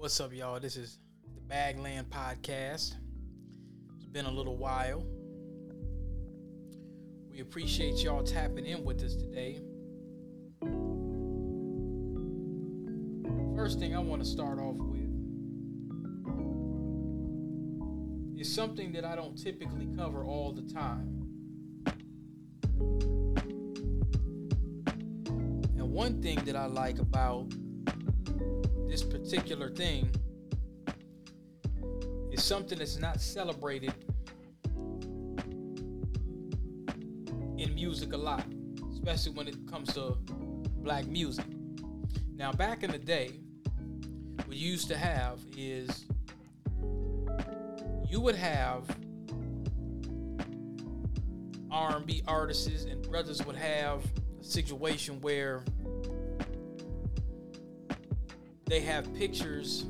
What's up, y'all? This is the Bagland Podcast. It's been a little while. We appreciate y'all tapping in with us today. First thing I want to start off with is something that I don't typically cover all the time. And one thing that I like about this particular thing is something that's not celebrated in music a lot, especially when it comes to black music. Now, back in the day, what you used to have is you would have R&B artists and brothers would have a situation where they have pictures.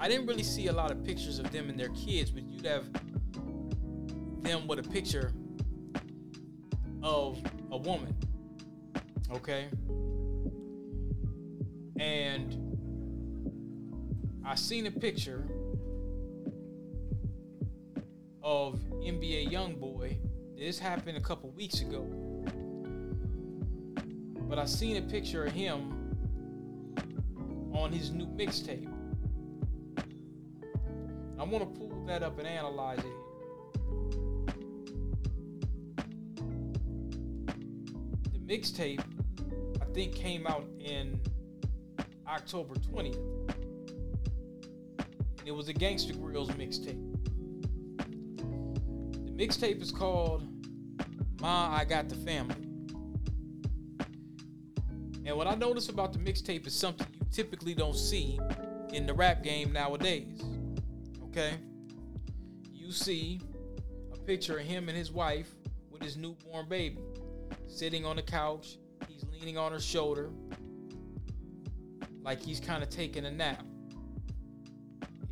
I didn't really see a lot of pictures of them and their kids, but you'd have them with a picture of a woman. Okay? And I seen a picture of NBA YoungBoy. This happened a couple weeks ago. But I seen a picture of him on his new mixtape. I want to pull that up and analyze it. The mixtape, I think, came out in October 20th. And it was a Gangsta Grillz mixtape. The mixtape is called Ma, I Got the Family. And what I notice about the mixtape is something typically don't see in the rap game nowadays. Okay? You see a picture of him and his wife with his newborn baby sitting on the couch. He's leaning on her shoulder like he's kind of taking a nap.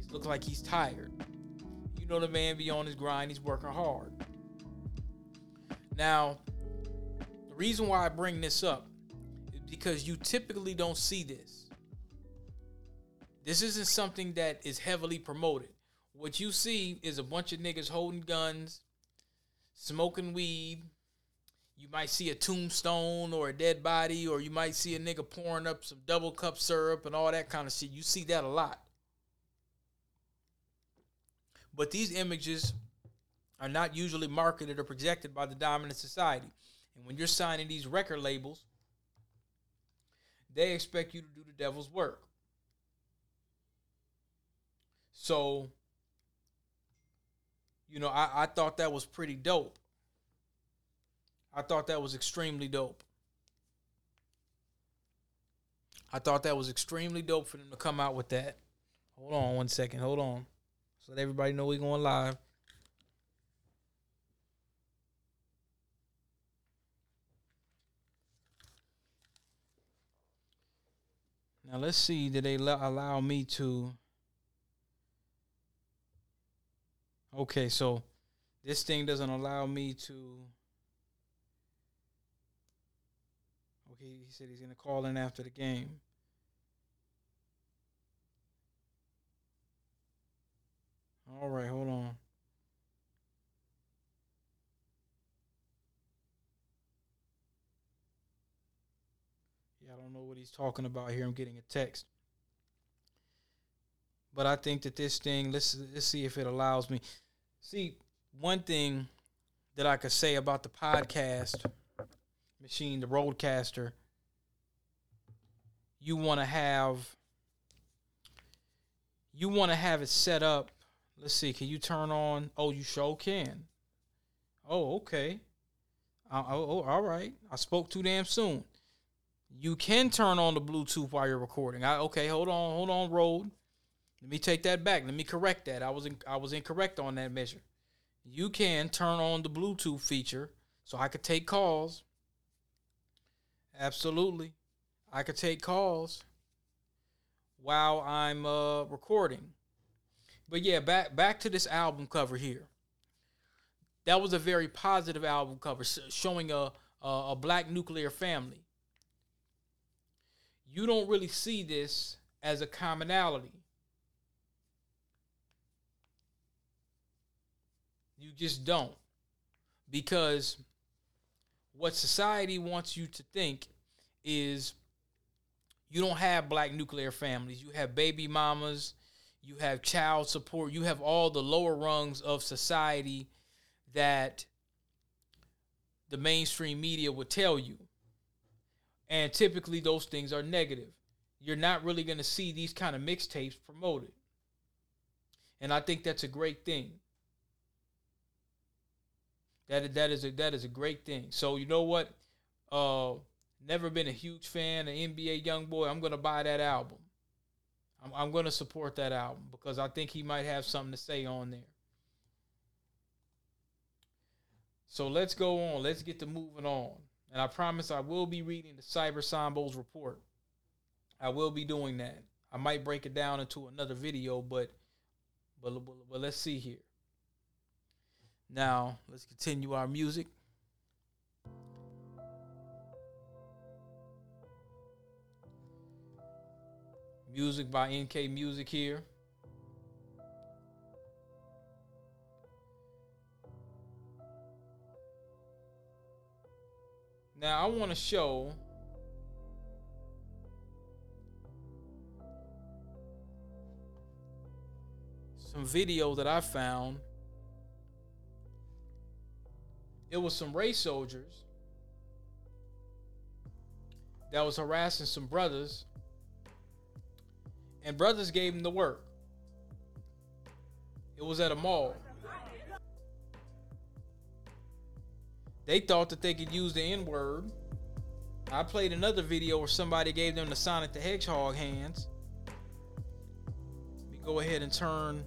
He looks like he's tired. You know the man be on his grind, he's working hard. Now, the reason why I bring this up is because you typically don't see this. This isn't something that is heavily promoted. What you see is a bunch of niggas holding guns, smoking weed. You might see a tombstone or a dead body, or you might see a nigga pouring up some double cup syrup and all that kind of shit. You see that a lot. But these images are not usually marketed or projected by the dominant society. And when you're signing these record labels, they expect you to do the devil's work. So, you know, I, I thought that was pretty dope. I thought that was extremely dope. I thought that was extremely dope for them to come out with that. Hold on one second. Hold on. So that everybody know we going live. Now let's see. Did they allow me to? Okay, so this thing doesn't allow me to. Okay, he said he's gonna call in after the game. All right, hold on. Yeah, I don't know what he's talking about here. I'm getting a text. But I think that this thing, let's let's see if it allows me. See, one thing that I could say about the podcast machine, the RODECaster, you want to have you want to have it set up. Let's see, can you turn on? Oh, you sure can. Oh, okay. Uh, oh, oh, all right. I spoke too damn soon. You can turn on the Bluetooth while you're recording. I okay, hold on, hold on, Rode. Let me take that back. Let me correct that. I was in, I was incorrect on that measure. You can turn on the Bluetooth feature so I could take calls. Absolutely. I could take calls while I'm uh, recording. But yeah, back back to this album cover here. That was a very positive album cover showing a a, a black nuclear family you don't really see this as a commonality. You just don't. Because what society wants you to think is you don't have black nuclear families. You have baby mamas, you have child support, you have all the lower rungs of society that the mainstream media would tell you. And typically those things are negative. You're not really going to see these kind of mixtapes promoted. And I think that's a great thing. That that is a that is a great thing. So you know what? Uh never been a huge fan of NBA YoungBoy. I'm gonna buy that album. I'm, I'm gonna support that album because I think he might have something to say on there. So let's go on. Let's get to moving on. And I promise I will be reading the Cyber Sambo's report. I will be doing that. I might break it down into another video, but but, but, but let's see here. Now, let's continue our music. Music by NK Music here. Now, I want to show some video that I found. It was some race soldiers that was harassing some brothers, and brothers gave them the work. It was at a mall. They thought that they could use the N word. I played another video where somebody gave them the Sonic the Hedgehog hands. Let me go ahead and turn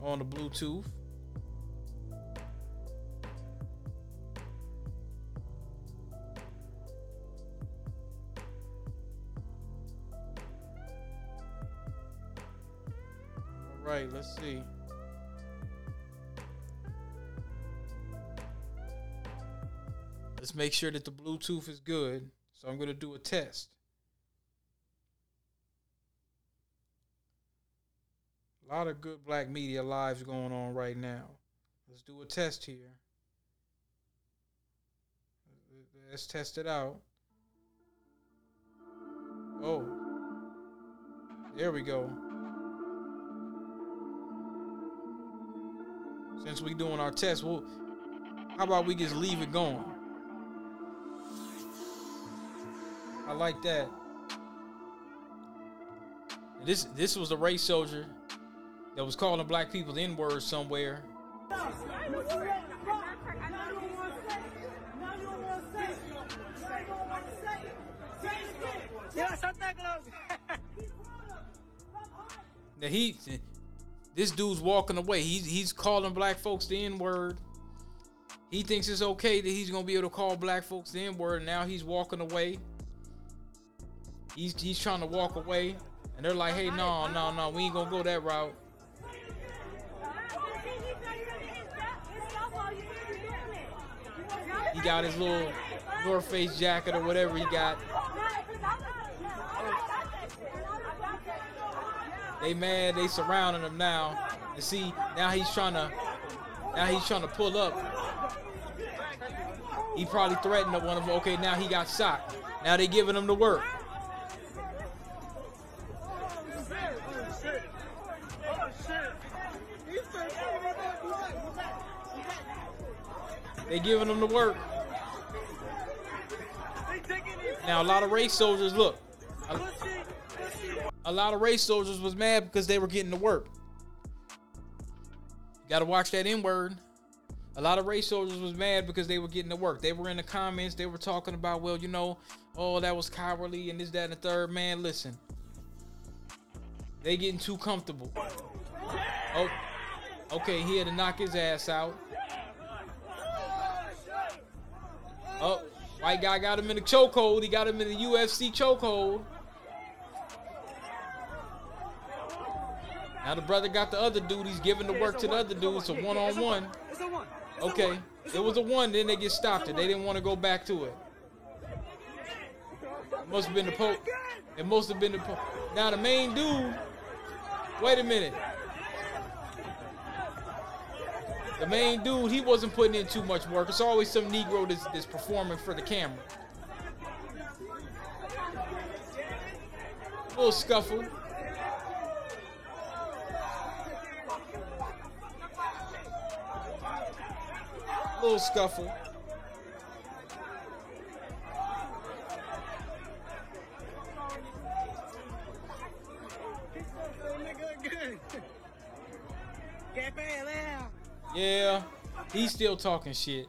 on the Bluetooth. Right, let's see. Let's make sure that the Bluetooth is good. So I'm going to do a test. A lot of good black media lives going on right now. Let's do a test here. Let's test it out. Oh. There we go. Since we doing our test, well, how about we just leave it going? I like that. This this was a race soldier that was calling black people the N word somewhere. Now he, this dude's walking away. He's he's calling black folks the N word. He thinks it's okay that he's gonna be able to call black folks the N word. Now he's walking away. He's he's trying to walk away, and they're like, "Hey, no, no, no, we ain't gonna go that route." He got his little North Face jacket or whatever he got. They mad. They surrounding him now. And see, now he's trying to, now he's trying to pull up. He probably threatened one of them. Okay, now he got shot. Now they giving him the work. They giving them the work. Now a lot of race soldiers look. A, a lot of race soldiers was mad because they were getting to work. Got to watch that N word. A lot of race soldiers was mad because they were getting to work. They were in the comments. They were talking about, well, you know, oh, that was cowardly and this, that, and the third. Man, listen. They getting too comfortable. Oh, okay. He had to knock his ass out. Oh, white guy got him in the chokehold. He got him in the UFC chokehold. Now the brother got the other dude. He's giving the work to the other dude. It's a one on one. Okay, it was a one. Then they get stopped. It. They didn't want to go back to it. it Must have been the pope. It must have been the pope. Now the main dude. Wait a minute. The main dude, he wasn't putting in too much work. It's always some Negro that's, that's performing for the camera. A little scuffle. Little scuffle. Yeah, he's still talking shit.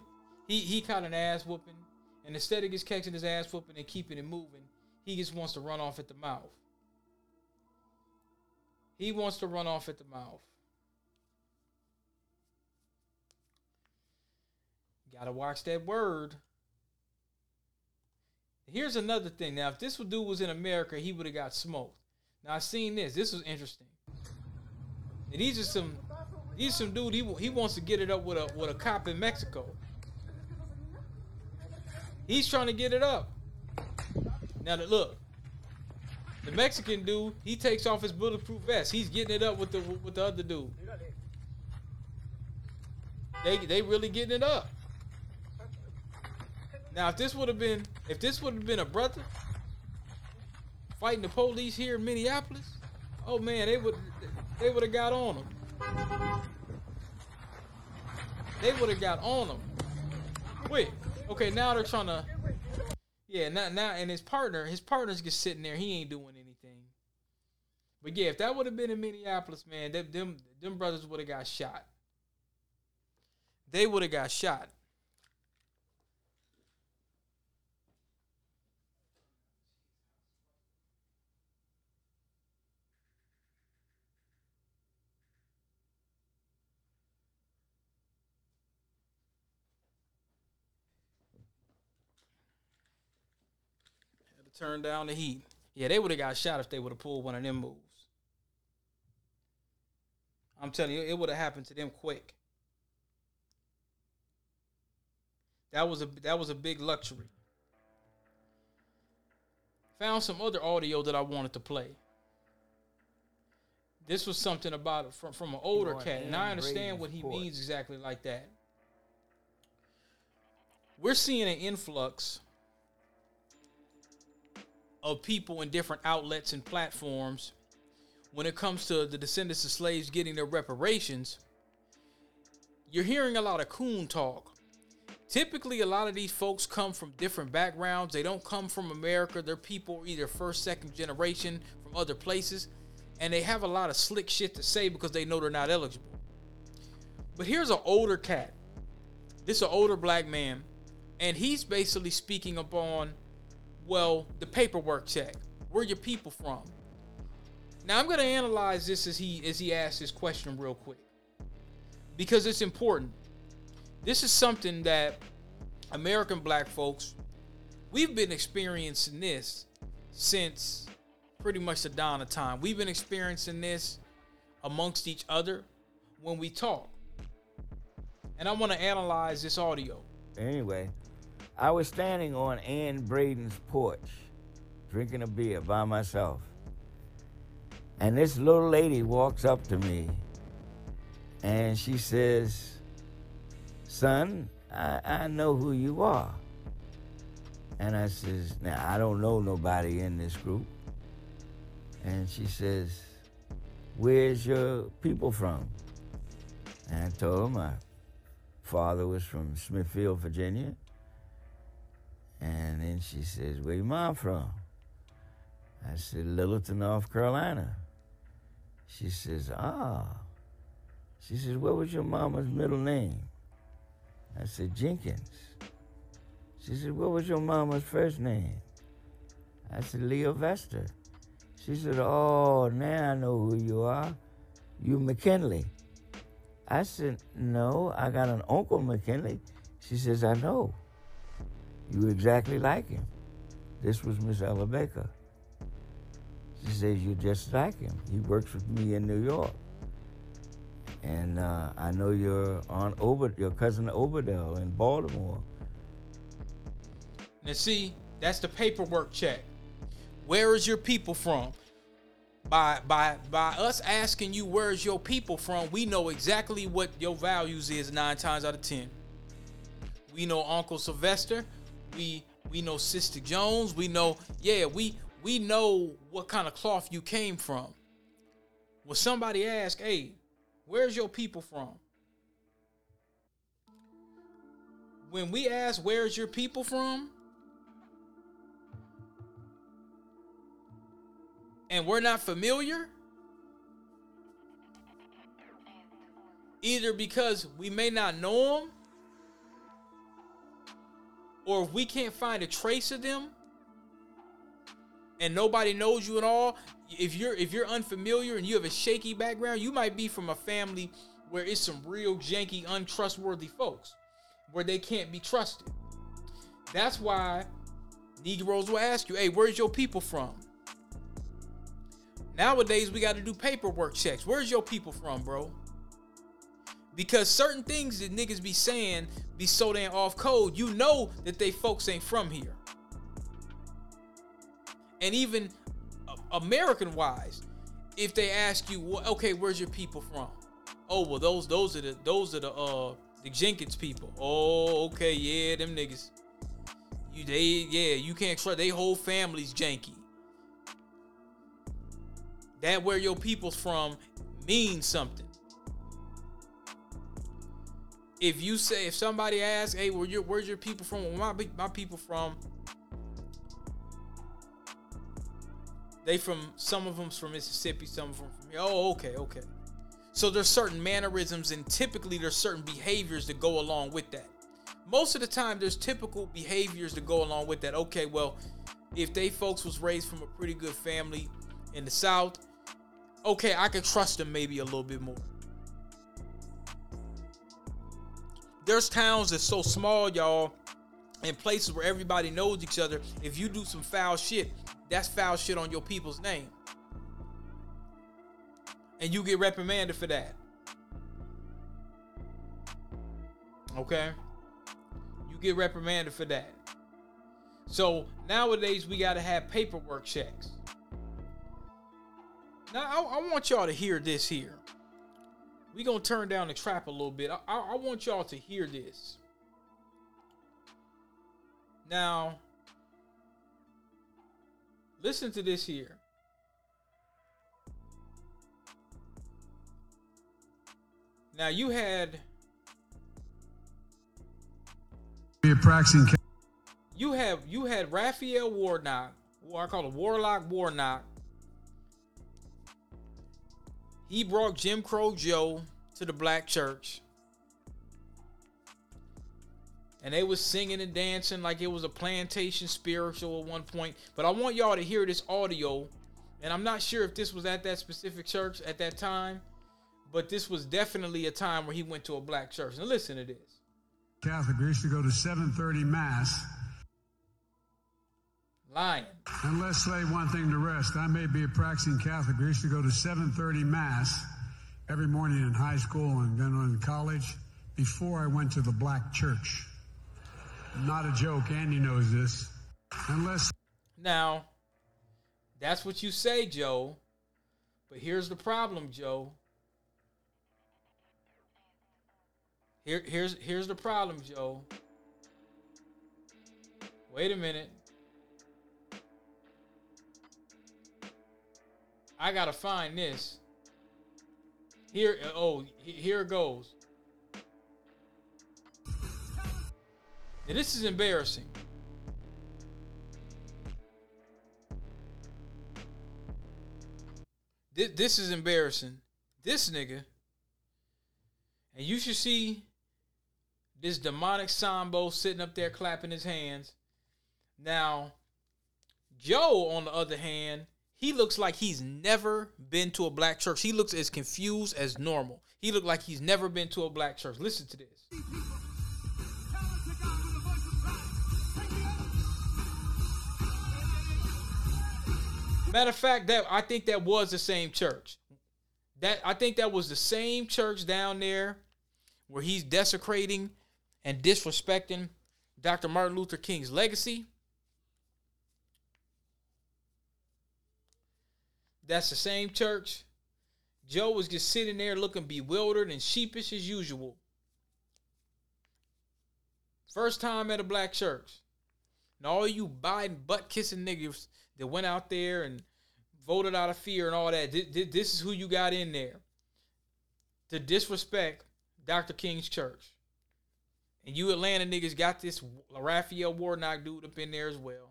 He he caught an ass whooping, and instead of just catching his ass whooping and keeping it moving, he just wants to run off at the mouth. He wants to run off at the mouth. Gotta watch that word. Here's another thing. Now, if this dude was in America, he would have got smoked. Now I seen this. This was interesting. And these are some He's some dude. He he wants to get it up with a with a cop in Mexico. He's trying to get it up. Now that look, the Mexican dude, he takes off his bulletproof vest. He's getting it up with the with the other dude. They they really getting it up. Now if this would have been if this would have been a brother fighting the police here in Minneapolis, oh man, they would they would have got on him. They would have got on him. Wait. Okay, now they're trying to. Yeah, now now and his partner, his partner's just sitting there. He ain't doing anything. But yeah, if that would have been in Minneapolis, man, them them, them brothers would have got shot. They would have got shot. Turn down the heat. Yeah, they would have got shot if they would have pulled one of them moves. I'm telling you, it would have happened to them quick. That was a that was a big luxury. Found some other audio that I wanted to play. This was something about from from an older cat, and I understand what he means exactly like that. We're seeing an influx of people in different outlets and platforms when it comes to the descendants of slaves getting their reparations, you're hearing a lot of coon talk. Typically, a lot of these folks come from different backgrounds. They don't come from America. They're people either first, second generation from other places, and they have a lot of slick shit to say because they know they're not eligible. But here's an older cat. This is an older black man, and he's basically speaking upon well, the paperwork check. Where your people from? Now I'm gonna analyze this as he as he asks this question real quick. Because it's important. This is something that American black folks, we've been experiencing this since pretty much the dawn of time. We've been experiencing this amongst each other when we talk. And I want to analyze this audio. Anyway, I was standing on Anne Braden's porch, drinking a beer by myself. And this little lady walks up to me and she says, Son, I, I know who you are. And I says, Now, I don't know nobody in this group. And she says, Where's your people from? And I told her my father was from Smithfield, Virginia, and then she says, Where your mom from? I said, Littleton, North Carolina. She says, Ah. She says, What was your mama's middle name? I said, Jenkins. She said, What was your mama's first name? I said, Leo Vester. She said, Oh, now I know who you are. You McKinley. I said, No, I got an uncle McKinley. She says, I know. You exactly like him. This was Miss Ella Baker. She says, You're just like him. He works with me in New York. And uh, I know your aunt Ober, your cousin Oberdell in Baltimore. Now, see, that's the paperwork check. Where is your people from? by by by us asking you where's your people from, we know exactly what your values is nine times out of ten. We know Uncle Sylvester. We we know Sister Jones. We know, yeah, we we know what kind of cloth you came from. When somebody asks, hey, where's your people from? When we ask, where's your people from? And we're not familiar, either because we may not know them or if we can't find a trace of them and nobody knows you at all if you're if you're unfamiliar and you have a shaky background you might be from a family where it's some real janky untrustworthy folks where they can't be trusted. That's why negroes will ask you hey where's your people from? Nowadays we got to do paperwork checks. Where's your people from bro because certain things that niggas be saying be so damn off code, you know that they folks ain't from here. And even American wise, if they ask you, okay, where's your people from? Oh, well, those those are the those are the uh the Jenkins people. Oh, okay, yeah, them niggas. You they yeah, you can't trust they whole family's janky. That where your people's from means something if you say if somebody asks, "Hey, where your where's your people from?" Well, my my people from. They from some of them's from Mississippi, some of them from. Oh, okay, okay. So there's certain mannerisms and typically there's certain behaviors that go along with that. Most of the time there's typical behaviors that go along with that. Okay, well, if they folks was raised from a pretty good family in the South, okay, I could trust them maybe a little bit more. There's towns that's so small, y'all, and places where everybody knows each other. If you do some foul shit, that's foul shit on your people's name. And you get reprimanded for that. Okay? You get reprimanded for that. So nowadays we got to have paperwork checks. Now I, I want y'all to hear this here we gonna turn down the trap a little bit. I, I, I want y'all to hear this. Now, listen to this here. Now you had you have you had Raphael Warnock, who I call it Warlock Warnock, he brought Jim Crow Joe to the black church. And they was singing and dancing like it was a plantation spiritual at one point. But I want y'all to hear this audio. And I'm not sure if this was at that specific church at that time, but this was definitely a time where he went to a black church. Now listen to this. Catholic, we used to go to 7:30 mass Lying. And let's say one thing to rest. I may be a practicing Catholic. I used to go to 7:30 Mass every morning in high school and then in college before I went to the black church. Not a joke. Andy knows this. Unless now, that's what you say, Joe. But here's the problem, Joe. Here, here's here's the problem, Joe. Wait a minute. I gotta find this. Here, oh, here it goes. Now, this is embarrassing. This, this is embarrassing. This nigga, and you should see this demonic Sambo sitting up there clapping his hands. Now, Joe, on the other hand, he looks like he's never been to a black church. He looks as confused as normal. He looked like he's never been to a black church. Listen to this. Matter of fact, that I think that was the same church. That I think that was the same church down there where he's desecrating and disrespecting Dr. Martin Luther King's legacy. That's the same church. Joe was just sitting there looking bewildered and sheepish as usual. First time at a black church. And all you Biden butt kissing niggas that went out there and voted out of fear and all that. This is who you got in there to disrespect Dr. King's church. And you Atlanta niggas got this Raphael Warnock dude up in there as well.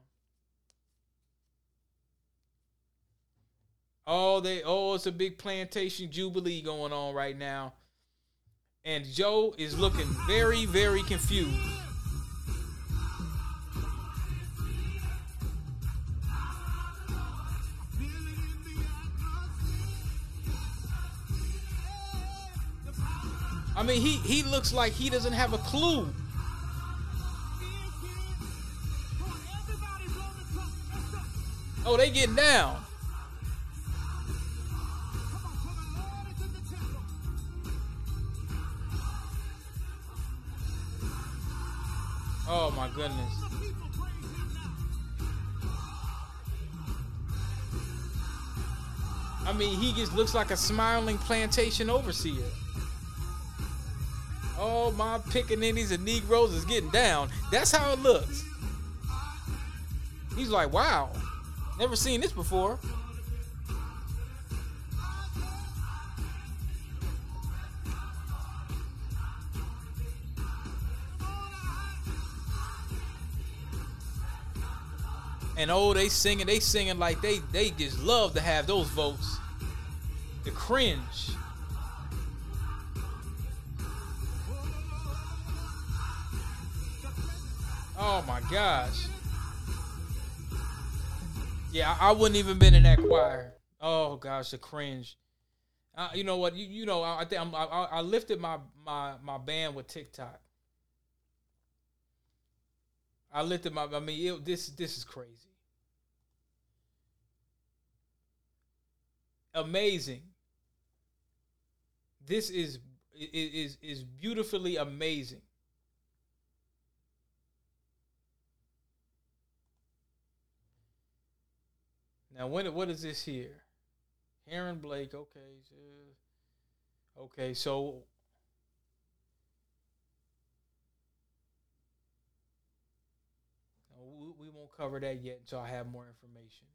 Oh, they oh, it's a big plantation jubilee going on right now. And Joe is looking very, very confused. I mean, he he looks like he doesn't have a clue. Oh, they getting down. Oh my goodness. I mean, he just looks like a smiling plantation overseer. Oh, my pickaninnies and Negroes is getting down. That's how it looks. He's like, wow, never seen this before. And oh, they singing, they singing like they they just love to have those votes. The cringe. Oh my gosh. Yeah, I, I wouldn't even been in that choir. Oh gosh, the cringe. Uh, you know what? You, you know, I, I think I'm, I, I lifted my my my band with TikTok. I lifted my. I mean, it, this this is crazy. Amazing. This is is is beautifully amazing. Now, when what is this here? Aaron Blake. Okay, okay. So, we won't cover that yet until I have more information.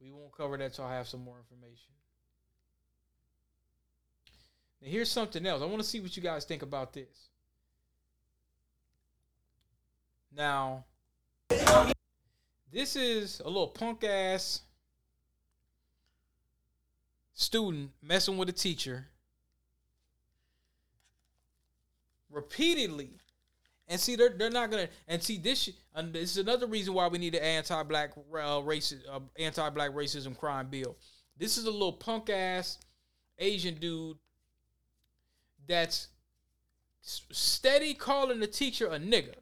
We won't cover that until I have some more information. Now, here's something else. I want to see what you guys think about this. Now, this is a little punk ass student messing with a teacher repeatedly. And see, they're, they're not gonna. And see, this and this is another reason why we need an anti-black uh, racist, uh, anti-black racism crime bill. This is a little punk ass Asian dude that's steady calling the teacher a nigga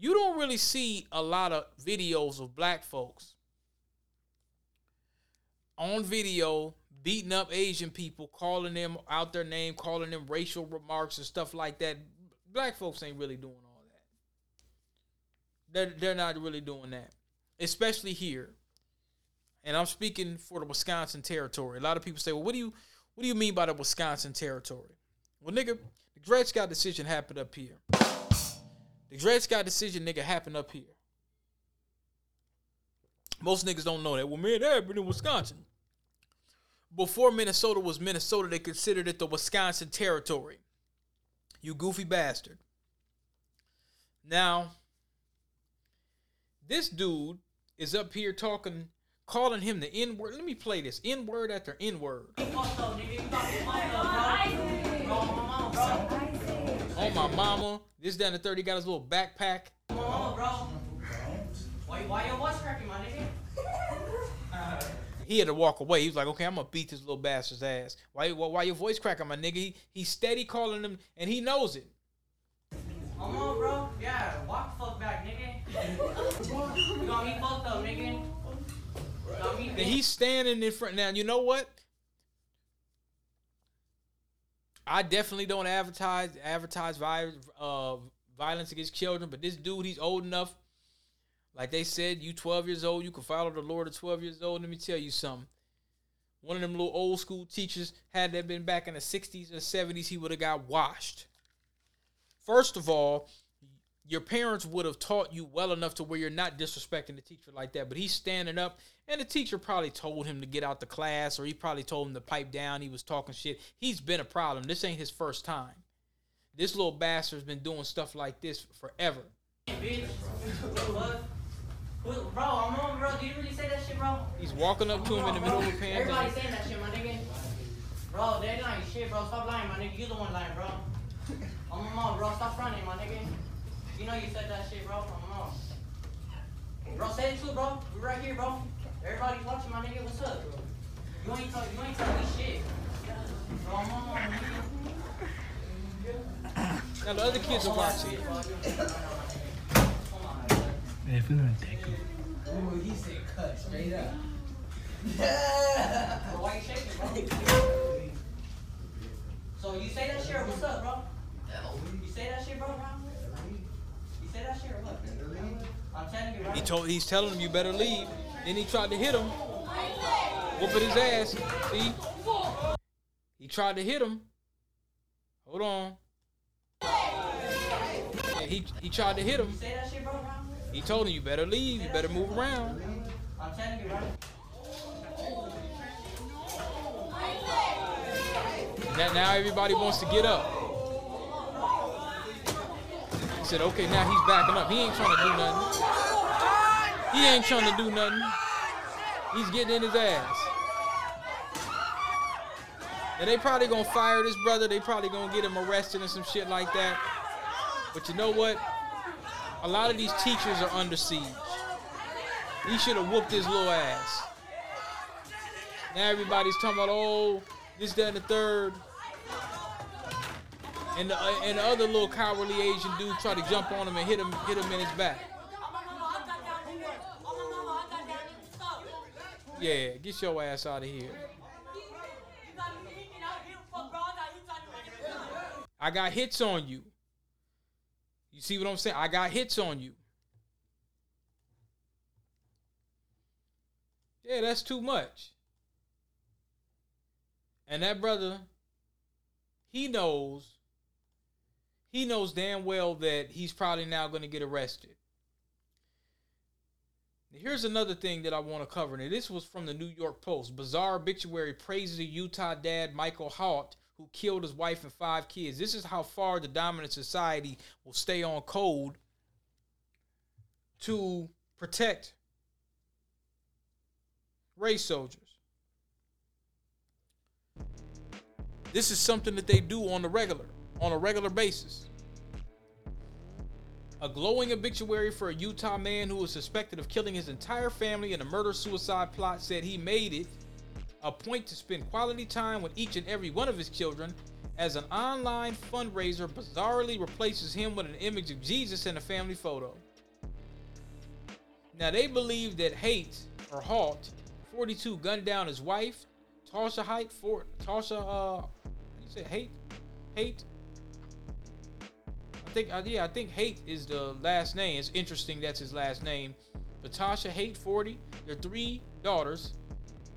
you don't really see a lot of videos of black folks on video beating up Asian people, calling them out their name, calling them racial remarks and stuff like that. Black folks ain't really doing all that. They're, they're not really doing that, especially here. And I'm speaking for the Wisconsin territory. A lot of people say, "Well, what do you what do you mean by the Wisconsin territory?" Well, nigga, the Dred Scott decision happened up here. The Dred Scott decision, nigga, happened up here. Most niggas don't know that. Well, man, that happened in Wisconsin. Before Minnesota was Minnesota, they considered it the Wisconsin territory. You goofy bastard. Now, this dude is up here talking, calling him the N word. Let me play this N word after N word. Oh my mama. This down to 30 got his little backpack. Come on, bro. Why, why your voice cracking, my nigga? he had to walk away. He was like, okay, I'm gonna beat this little bastard's ass. Why, why, why your voice cracking, my nigga? He, he's steady calling him, and he knows it. Come on, bro. Yeah, walk the fuck back, nigga. you got me fucked up, nigga. And he's standing in front. Now, you know what? I definitely don't advertise advertise violence, uh, violence against children, but this dude, he's old enough Like they said, you 12 years old, you can follow the Lord at 12 years old. Let me tell you something. One of them little old school teachers, had that been back in the 60s or 70s, he would have got washed. First of all, your parents would have taught you well enough to where you're not disrespecting the teacher like that. But he's standing up, and the teacher probably told him to get out the class, or he probably told him to pipe down. He was talking shit. He's been a problem. This ain't his first time. This little bastard's been doing stuff like this forever. Bitch. What? Who- Bro, I'm on, bro. Do you really say that shit, bro? He's walking up to him in the middle of a Everybody saying that shit, my nigga. Bro, they lying shit, bro. Stop lying, my nigga. You the one lying, bro. I'm on, mom, bro. Stop running, my nigga. You know you said that shit, bro. I'm on. Bro, say it too, bro. We right here, bro. Everybody's watching, my nigga. What's up? You ain't tell, you ain't telling me shit. Bro, I'm on, my nigga. Now the other kids are watching. Man, if we gonna take it. Ooh, he said cut straight up. Why you shaking, bro? So you say that shit or what's up, bro? You say that shit, bro? You say that shit or what? I'm telling you, right? He told he's telling him you better leave. Then he tried to hit him. Whooping his ass. See? He tried to hit him. Hold on. Yeah, he he tried to hit him. He told him you better leave. You better move around. I'm telling you, right? Now, now everybody wants to get up. He said, okay, now he's backing up. He ain't trying to do nothing. He ain't trying to do nothing. He's getting in his ass. And they probably gonna fire this brother. They probably gonna get him arrested and some shit like that. But you know what? A lot of these teachers are under siege. He should have whooped his little ass. Now everybody's talking about, oh, this, that, and the third. And the, uh, and the other little cowardly Asian dude tried to jump on him and hit him, hit him in his back. Yeah, get your ass out of here. I got hits on you. You see what I'm saying? I got hits on you. Yeah, that's too much. And that brother, he knows, he knows damn well that he's probably now going to get arrested. Here's another thing that I want to cover. Now, this was from the New York Post. Bizarre obituary praises a Utah dad, Michael Haight, who killed his wife and five kids. This is how far the dominant society will stay on code to protect race soldiers. This is something that they do on the regular, on a regular basis. A glowing obituary for a Utah man who was suspected of killing his entire family in a murder suicide plot said he made it a point to spend quality time with each and every one of his children as an online fundraiser bizarrely replaces him with an image of Jesus in a family photo. Now they believe that Haight or Halt, 42, gunned down his wife, Tasha Haight, for Tasha, uh, you say Haight, Haight. I think, uh, yeah, I think Haight is the last name. It's interesting that's his last name. But Tasha Haight, 40, their three daughters,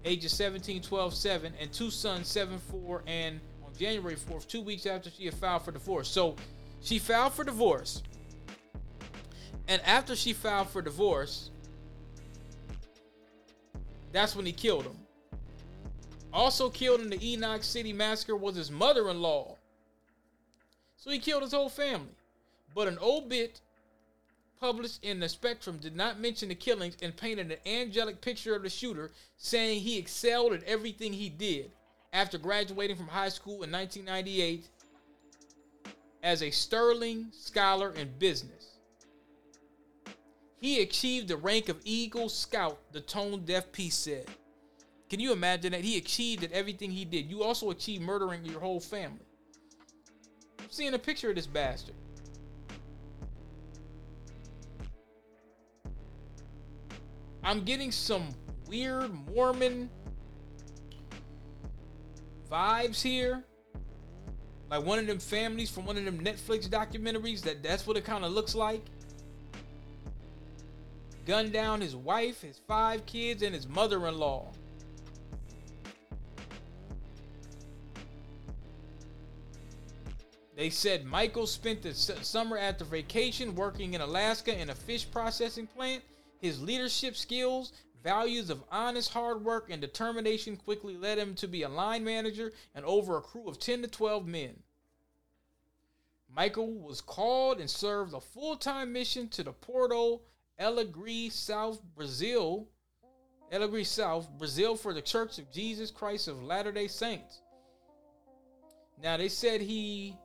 ages 17, 12, 7, and two sons, 7, 4, and on January 4th, two weeks after she had filed for divorce. So she filed for divorce. And after she filed for divorce, that's when he killed him. Also killed in the Enoch City massacre was his mother-in-law. So he killed his whole family. But an obit published in the Spectrum did not mention the killings and painted an angelic picture of the shooter, saying he excelled at everything he did after graduating from high school in 1998 as a sterling scholar in business. He achieved the rank of Eagle Scout, the tone deaf piece said. Can you imagine that? He achieved at everything he did. You also achieved murdering your whole family. I'm seeing a picture of this bastard. I'm getting some weird Mormon vibes here. Like one of them families from one of them Netflix documentaries that that's what it kind of looks like. gunned down his wife, his five kids, and his mother in law. They said Michael spent the summer after vacation working in Alaska in a fish processing plant. His leadership skills, values of honest hard work, and determination quickly led him to be a line manager and over a crew of 10 to 12 men. Michael was called and served a full time mission to the Porto Alegre, South Brazil. Alegre, South Brazil for the Church of Jesus Christ of Latter day Saints. Now, they said he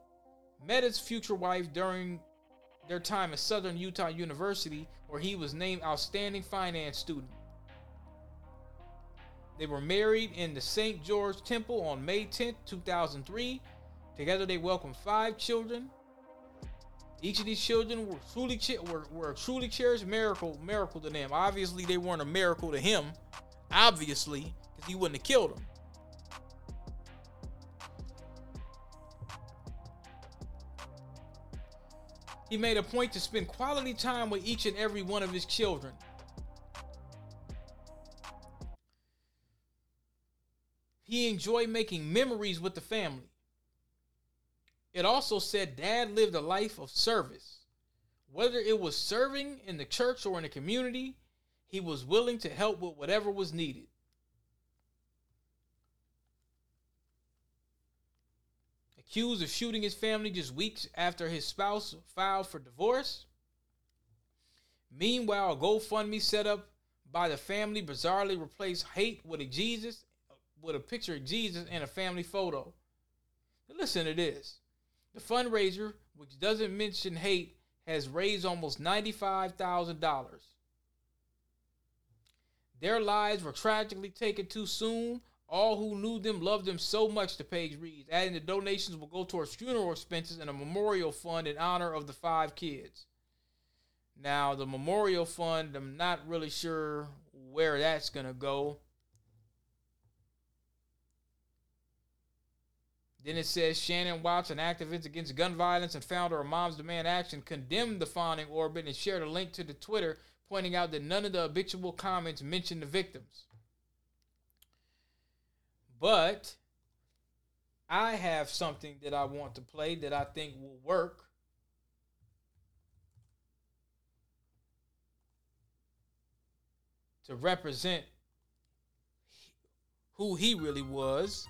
met his future wife during their time at Southern Utah University, where he was named Outstanding Finance Student. They were married in the St. George Temple on May 10, 2003. Together, they welcomed five children. Each of these children were truly were, were a truly cherished miracle miracle to them. Obviously, they weren't a miracle to him. Obviously, because he wouldn't have killed them. He made a point to spend quality time with each and every one of his children. He enjoyed making memories with the family. It also said dad lived a life of service. Whether it was serving in the church or in the community, he was willing to help with whatever was needed. Accused of shooting his family just weeks after his spouse filed for divorce. Meanwhile, a GoFundMe set up by the family bizarrely replaced hate with a Jesus, with a picture of Jesus and a family photo. Listen to this. The fundraiser, which doesn't mention hate, has raised almost $95,000. Their lives were tragically taken too soon. All who knew them loved them so much, the page reads, adding the donations will go towards funeral expenses and a memorial fund in honor of the five kids. Now, the memorial fund, I'm not really sure where that's going to go. Then it says Shannon Watts, an activist against gun violence and founder of Moms Demand Action, condemned the fawning orbit and shared a link to the Twitter, pointing out that none of the habitual comments mentioned the victims. But I have something that I want to play that I think will work. To represent who he really was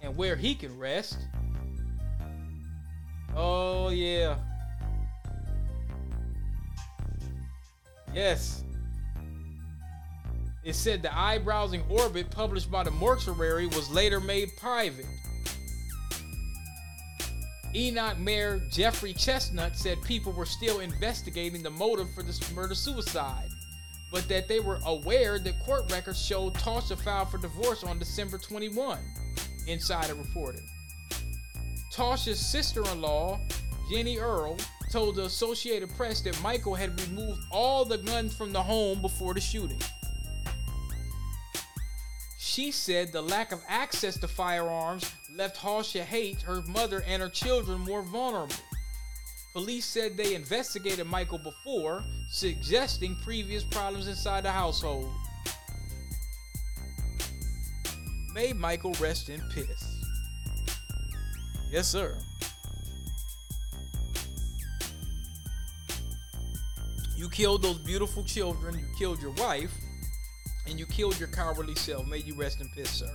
and where he can rest. Oh, yeah. Yes. It said the eyebrowsing orbit published by the mortuary was later made private. Enoch Mayor Geoffrey Chesnut said people were still investigating the motive for this murder suicide, but that they were aware that court records showed Tausha filed for divorce on December 21. Insider reported. Tausha's sister in law, Jenny Earl, told the Associated Press that Michael had removed all the guns from the home before the shooting. She said the lack of access to firearms left Tausha Haight, her mother, and her children more vulnerable. Police said they investigated Michael before, suggesting previous problems inside the household. May Michael rest in peace. Yes, sir. You killed those beautiful children, you killed your wife, and you killed your cowardly self. May you rest in peace, sir.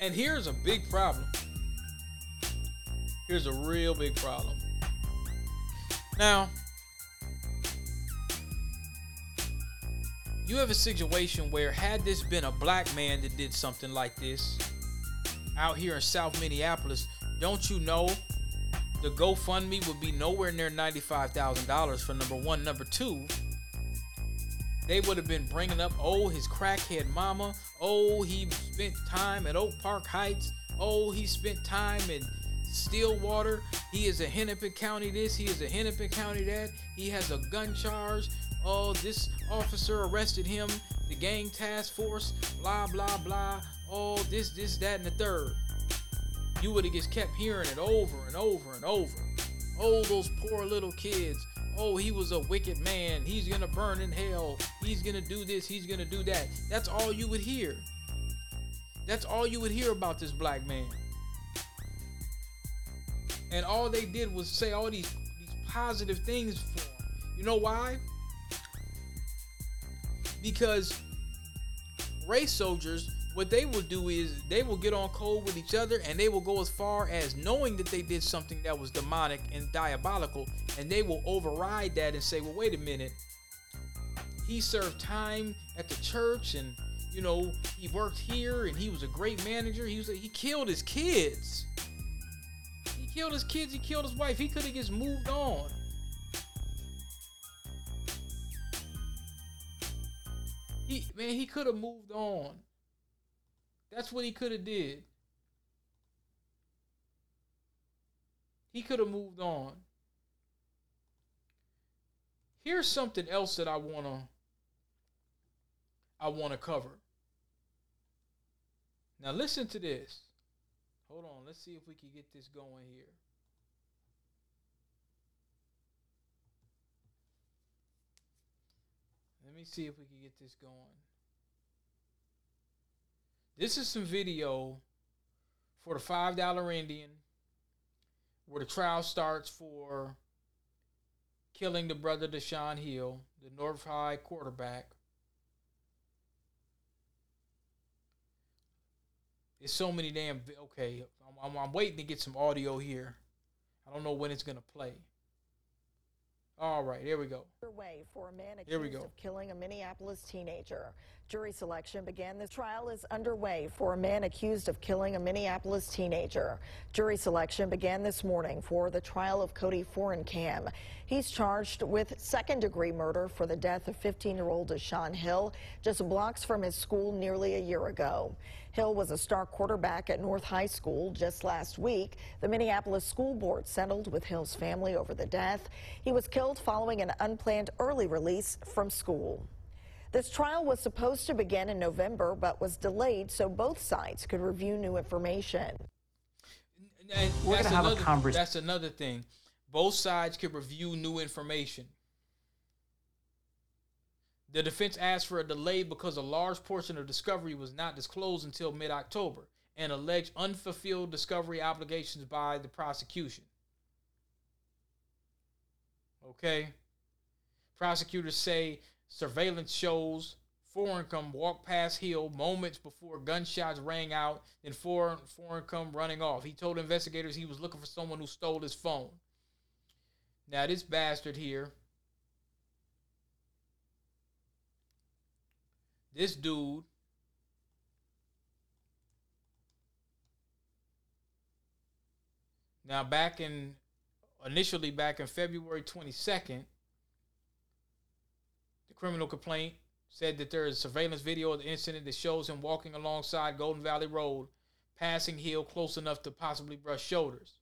And here's a big problem. Here's a real big problem. Now, you have a situation where had this been a black man that did something like this out here in South Minneapolis, don't you know the GoFundMe would be nowhere near $95,000 for number one. Number two, they would have been bringing up, oh, his crackhead mama. Oh, he spent time at Oak Park Heights. Oh, he spent time in Stillwater. He is a Hennepin County this. He is a Hennepin County that. He has a gun charge. Oh, this officer arrested him. The gang task force. Blah blah blah. Oh, this this that and the third. You would have just kept hearing it over and over and over. Oh, those poor little kids. Oh, he was a wicked man. He's gonna burn in hell. He's gonna do this. He's gonna do that. That's all you would hear. That's all you would hear about this black man. And all they did was say all these, these positive things for him. You know why? Because race soldiers, what they will do is they will get on code with each other and they will go as far as knowing that they did something that was demonic and diabolical, and they will override that and say, well, wait a minute. He served time at the church and you know, he worked here and he was a great manager. He was he killed his kids. He killed his kids, he killed his wife. He could have just moved on. He man, he could have moved on. That's what he could have did. He could have moved on. Here's something else that I wanna I want to cover. Now listen to this. Hold on, let's see if we can get this going here. Let me see if we can get this going. This is some video for the $5 Indian where the trial starts for killing the brother Deshaun Hill, the North High quarterback. It's so many damn. Okay, I'm, I'm, I'm waiting to get some audio here. I don't know when it's gonna play. All right, here we go. Way for a man Here we accused go. of killing a Minneapolis teenager. Jury selection began. The trial is underway for a man accused of killing a Minneapolis teenager. Jury selection began this morning for the trial of Cody Fohrenkam. He's charged with second degree murder for the death of 15 year old Deshaun Hill just blocks from his school nearly a year ago. Hill was a star quarterback at North High School just last week. The Minneapolis School Board settled with Hill's family over the death. He was killed following an unplanned early release from school. This trial was supposed to begin in November, but was delayed so both sides could review new information. And We're that's gonna have a another- convers- That's another thing. Both sides could review new information. The defense asked for a delay because a large portion of discovery was not disclosed until mid October and alleged unfulfilled discovery obligations by the prosecution. Okay? Prosecutors say surveillance shows Fohrenkam walk past Hill moments before gunshots rang out and foreign Fohrenkam running off. He told investigators he was looking for someone who stole his phone. Now this bastard here, this dude Now back in initially back in February 22nd, the criminal complaint said that there is surveillance video of the incident that shows him walking alongside Golden Valley Road, passing Hill close enough to possibly brush shoulders.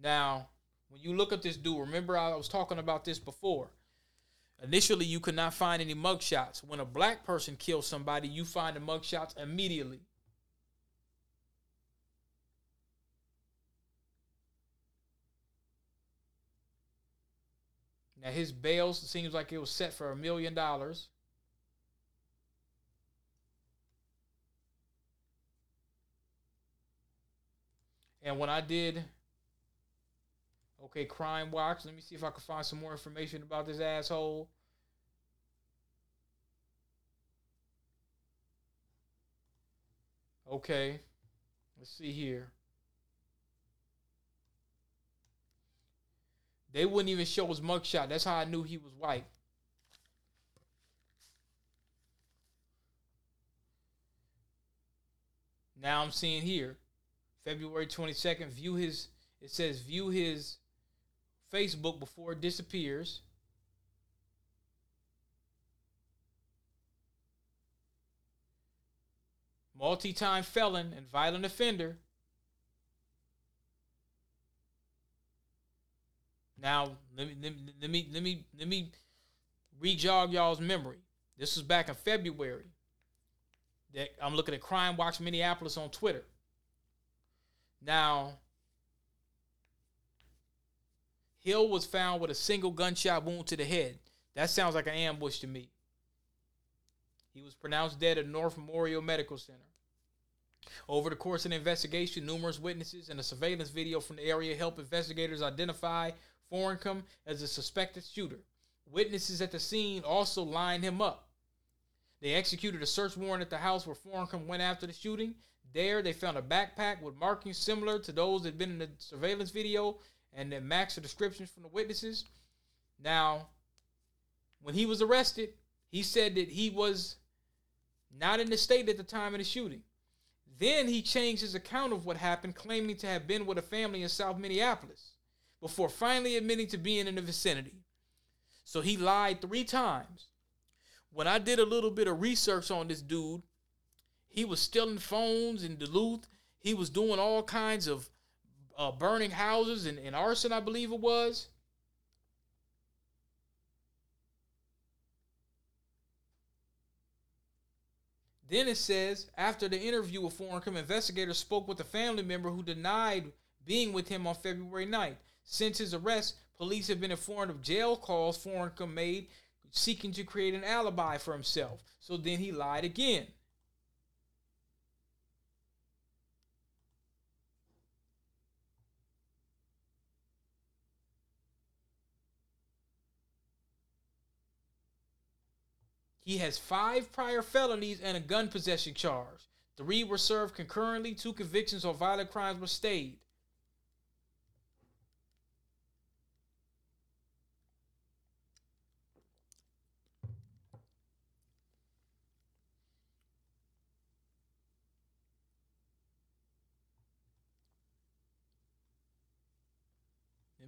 Now, when you look at this dude, remember I was talking about this before. Initially, you could not find any mugshots. When a black person kills somebody, you find the mugshots immediately. Now his bail seems like it was set for a million dollars. And when I did okay, Crime Watch, let me see if I can find some more information about this asshole. Okay. Let's see here. They wouldn't even show his mugshot. That's how I knew he was white. Now I'm seeing here, February 22nd, view his, it says view his Facebook before it disappears. Multi time felon and violent offender. Now let me let me let me let me, re-jog y'all's memory. This was back in February. That I'm looking at Crime Watch Minneapolis on Twitter. Now, Hill was found with a single gunshot wound to the head. That sounds like an ambush to me. He was pronounced dead at North Memorial Medical Center. Over the course of the investigation, numerous witnesses and a surveillance video from the area helped investigators identify Fohrenkam as a suspected shooter. Witnesses at the scene also lined him up. They executed a search warrant at the house where Fohrenkam went after the shooting. There, they found a backpack with markings similar to those that had been in the surveillance video and that matched the descriptions from the witnesses. Now, when he was arrested, he said that he was not in the state at the time of the shooting. Then he changed his account of what happened, claiming to have been with a family in South Minneapolis before finally admitting to being in the vicinity. So he lied three times. When I did a little bit of research on this dude, he was stealing phones in Duluth. He was doing all kinds of uh, burning houses and, and arson, I believe it was. Then it says, after the interview with Fohrenkam, investigators spoke with a family member who denied being with him on February 9th. Since his arrest, police have been informed of jail calls Fohrenkam made seeking to create an alibi for himself. So then he lied again. He has five prior felonies and a gun possession charge. Three were served concurrently, two convictions on violent crimes were stayed.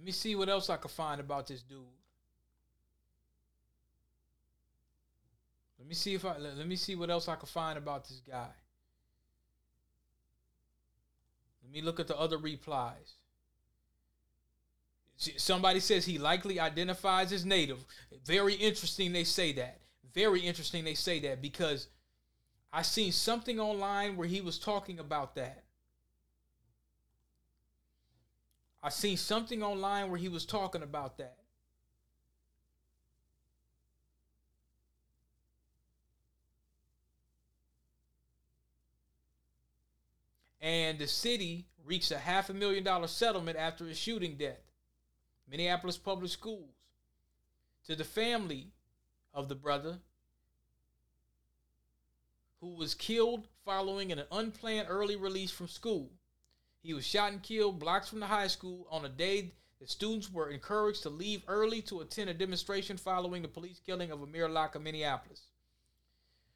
Let me see what else I can find about this dude. Let me see if I let, let me see what else I can find about this guy. Let me look at the other replies. Somebody says he likely identifies as native. Very interesting they say that. Very interesting they say that because I seen something online where he was talking about that. I seen something online where he was talking about that. And the city reached a half a million dollar settlement after his shooting death. Minneapolis Public Schools. To the family of the brother who was killed following an unplanned early release from school. He was shot and killed blocks from the high school on a day that students were encouraged to leave early to attend a demonstration following the police killing of Amir Locke of Minneapolis.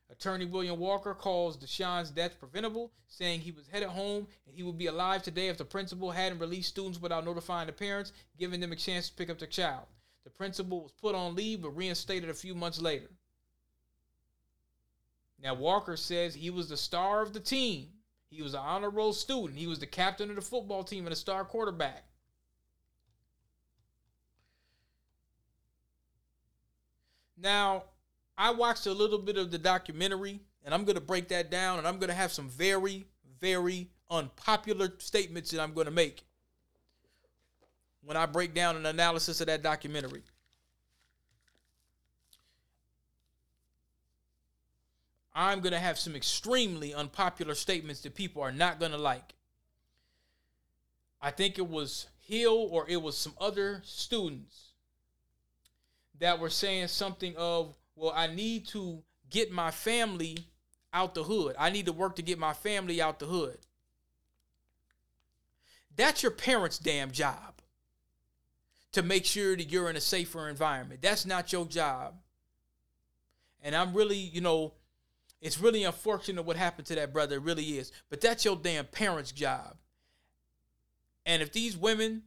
Attorney William Walker calls Deshaun's death preventable, saying he was headed home and he would be alive today if the principal hadn't released students without notifying the parents, giving them a chance to pick up their child. The principal was put on leave but reinstated a few months later. Now, Walker says he was the star of the team. He was an honor roll student. He was the captain of the football team and a star quarterback. Now, I watched a little bit of the documentary, and I'm going to break that down, and I'm going to have some very, very unpopular statements that I'm going to make when I break down an analysis of that documentary. I'm going to have some extremely unpopular statements that people are not going to like. I think it was Hill or it was some other students that were saying something of, well, I need to get my family out the hood. I need to work to get my family out the hood. That's your parents' damn job to make sure that you're in a safer environment. That's not your job. And I'm really, you know, it's really unfortunate what happened to that brother. It really is. But that's your damn parents' job. And if these women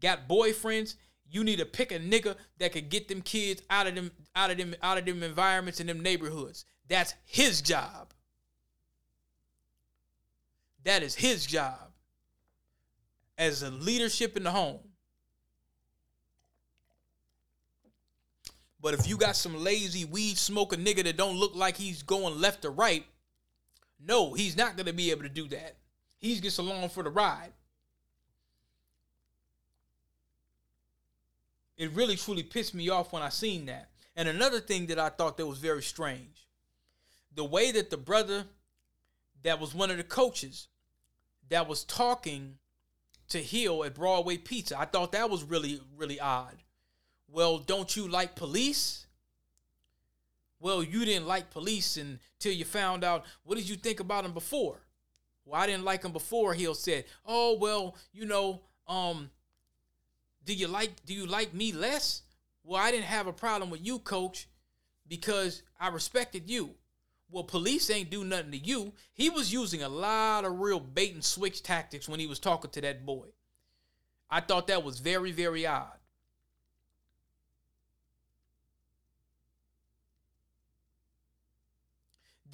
got boyfriends, you need to pick a nigga that could get them kids out of them, out of them, out of them environments and them neighborhoods. That's his job. That is his job as a leadership in the home. But if you got some lazy weed smoking nigga that don't look like he's going left or right, no, he's not gonna be able to do that. He's just along for the ride. It really truly pissed me off when I seen that. And another thing that I thought that was very strange, the way that the brother that was one of the coaches that was talking to Hill at Broadway Pizza, I thought that was really really odd. Well, don't you like police? Well, you didn't like police until you found out. What did you think about him before? Well, I didn't like him before. Hill said, "Oh well, you know, um, do you like do you like me less? Well, I didn't have a problem with you, coach, because I respected you. Well, police ain't do nothing to you. He was using a lot of real bait and switch tactics when he was talking to that boy. I thought that was very, very odd.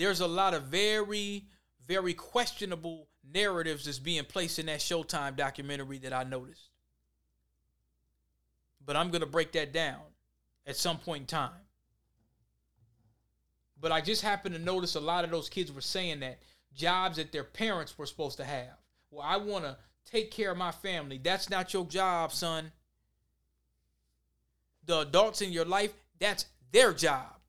There's a lot of very, very questionable narratives that's being placed in that Showtime documentary that I noticed. But I'm going to break that down at some point in time. But I just happened to notice a lot of those kids were saying that jobs that their parents were supposed to have. Well, I want to take care of my family. That's not your job, son. The adults in your life, that's their job.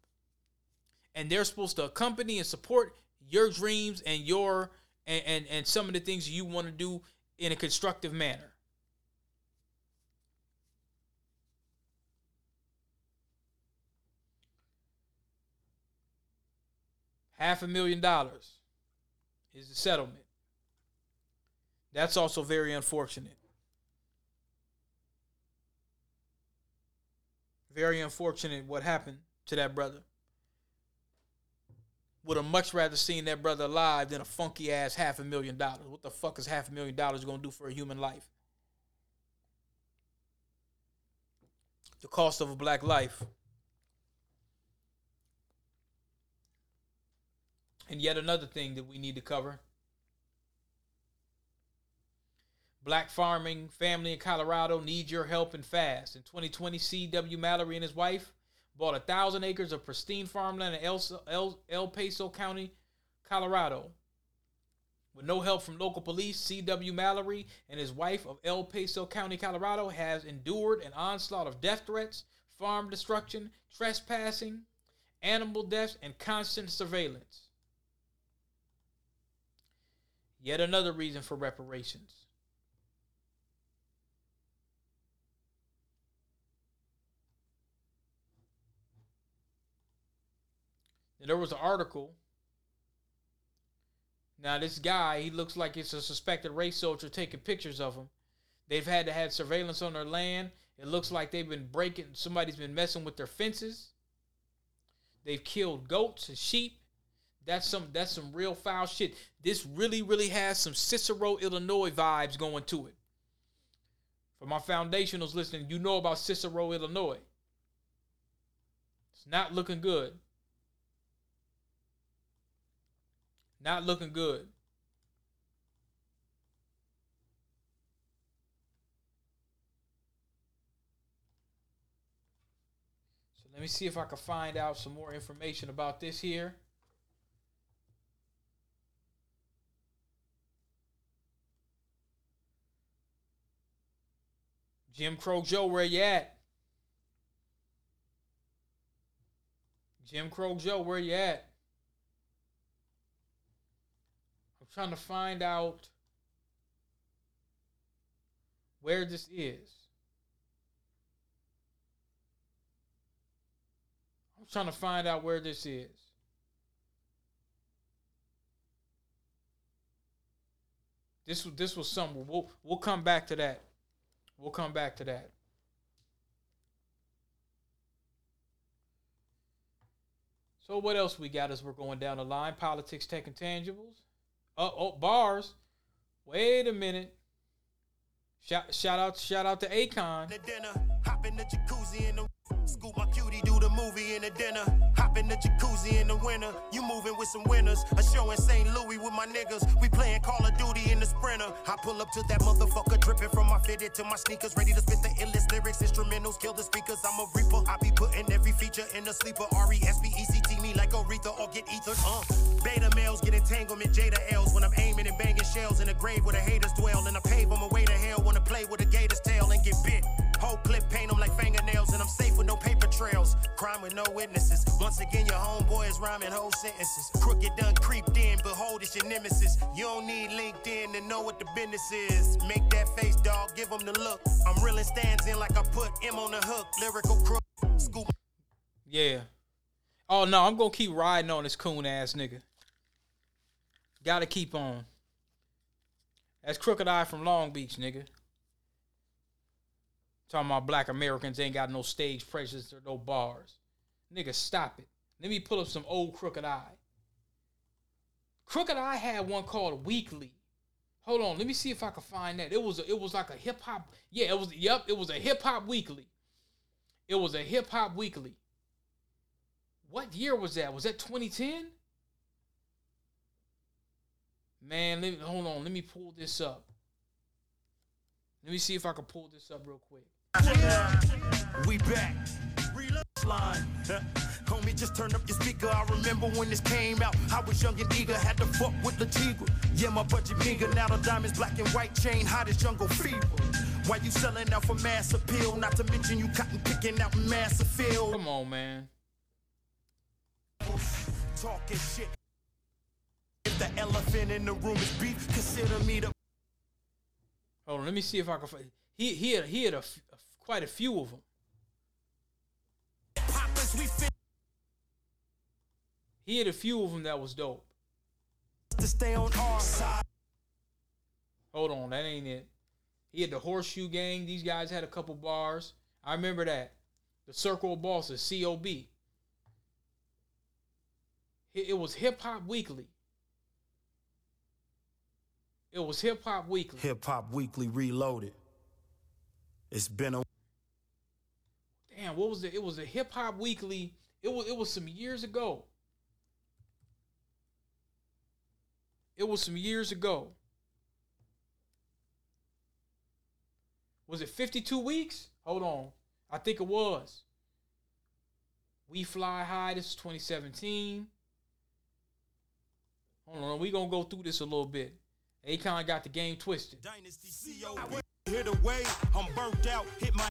And they're supposed to accompany and support your dreams and your and, and, and some of the things you want to do in a constructive manner. Half a million dollars is the settlement. That's also very unfortunate. Very unfortunate what happened to that brother. Would have much rather seen that brother alive than a funky ass half a million dollars. What the fuck is half a million dollars to do for a human life? The cost of a black life And yet another thing that we need to cover Black farming family in Colorado need your help and fast. In 2020, C.W. Mallory and his wife bought a thousand acres of pristine farmland in El, El, El Paso County, Colorado. With no help from local police, C.W. Mallory and his wife of El Paso County, Colorado, has endured an onslaught of death threats, farm destruction, trespassing, animal deaths, and constant surveillance. Yet another reason for reparations. And there was an article. Now this guy, he looks like it's a suspected race soldier taking pictures of him. They've had to have surveillance on their land. It looks like they've been breaking. Somebody's been messing with their fences. They've killed goats and sheep. That's some that's some real foul shit. This really, really has some Cicero, Illinois vibes going to it. For my foundationals listening, you know about Cicero, Illinois. It's not looking good. Not looking good. So let me see if I can find out some more information about this here. Jim Crow Joe, where you at? Jim Crow Joe, where you at? I'm trying to find out where this is. I'm trying to find out where this is. This was this was somewhere. We'll we'll come back to that. We'll come back to that. So what else we got as we're going down the line? Politics, and tangibles. Oh, oh bars. Wait a minute. Shout, shout out, shout out to Akon. Scoop my cutie, do the movie in the dinner. The jacuzzi in the winter. You moving with some winners. A show in St. Louis with my niggas. We playing Call of Duty in the sprinter. I pull up to that motherfucker, dripping from my fitted to my sneakers. Ready to spit the illest lyrics, instrumentals, kill the speakers. I'm a reaper. I be putting every feature in the sleeper. R E S B E C T me like Aretha or get ether. Uh. Beta males get entanglement, Jada L's. When I'm aiming and banging shells in a grave where the haters dwell. In a pave, I'm away to hell. Wanna play with a gator's tail and get bit. Whole clip, paint them like fingernails I'm safe with no paper trails. Crime with no witnesses. Once again, your homeboy is rhyming whole sentences. Crooked done creeped in, behold, it's your nemesis. You don't need LinkedIn to know what the business is. Make that face, dog, give him the look. I'm reeling stands in like I put M on the hook. Lyrical crook. Scoop. Yeah. Oh no, I'm gonna keep riding on this coon ass nigga. Gotta keep on. That's Crooked I from Long Beach, nigga. Talking about black Americans ain't got no stage presence or no bars. Nigga, stop it. Let me pull up some old Crooked I. Crooked I had one called Weekly. Hold on, let me see if I can find that. It was a, it was like a hip hop. Yeah, it was. Yep, it was a hip hop weekly. It was a hip hop weekly. What year was that? Was that 2010? Man, let me, hold on. Let me pull this up. Let me see if I can pull this up real quick. We back. Reload line. Homie, just turn up your speaker. I remember when this came out. I was young and eager, had to fuck with the Tigre. Yeah, my budget bigger. Now the diamonds black and white chain, hot as jungle fever. Why you selling out for mass appeal? Not to mention you cotton picking out massive field. Come on, man. Talking shit. If the elephant in the room is beef, consider me the Hold on. Let me see if I can find. He he had he had a, a quite a few of them. poppers. We fit He had a few of them that was dope. to stay on our side. Hold on, that ain't it. He had the Horseshoe Gang. These guys had a couple bars. I remember that. The Circle of Bosses, COB. It was Hip Hop Weekly. It was Hip Hop Weekly. Hip Hop Weekly Reloaded. It's been a Damn, what was it? It was a Hip Hop Weekly. It was it was some years ago. It was some years ago. Was it 52 weeks? Hold on. I think it was. We Fly High. This is 2017. Hold on. we going to go through this a little bit. Akon got the game twisted. Dynasty CO. Hit away, I'm burnt out. Hit my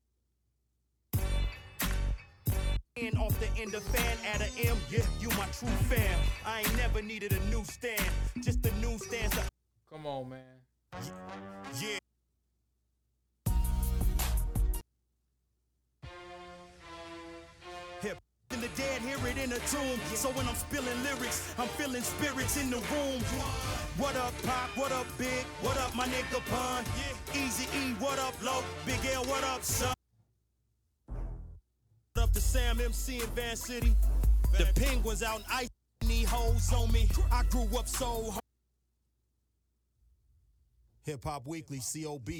off the end of fan at a M. Yeah, you my true fan. I ain't never needed a new stand. Just a new stand. So Come on, man. yeah. The dead, hear it in the tomb. So when I'm spilling lyrics, I'm feeling spirits in the room. What up, Pop? What up, Big? What up, my nigga Pun? Easy E, what up, Low? Big L, what up, son? What up to Sam MC in Van City? The Penguins out in ice, need holes on me. I grew up so hard. Hip Hop Weekly, COB.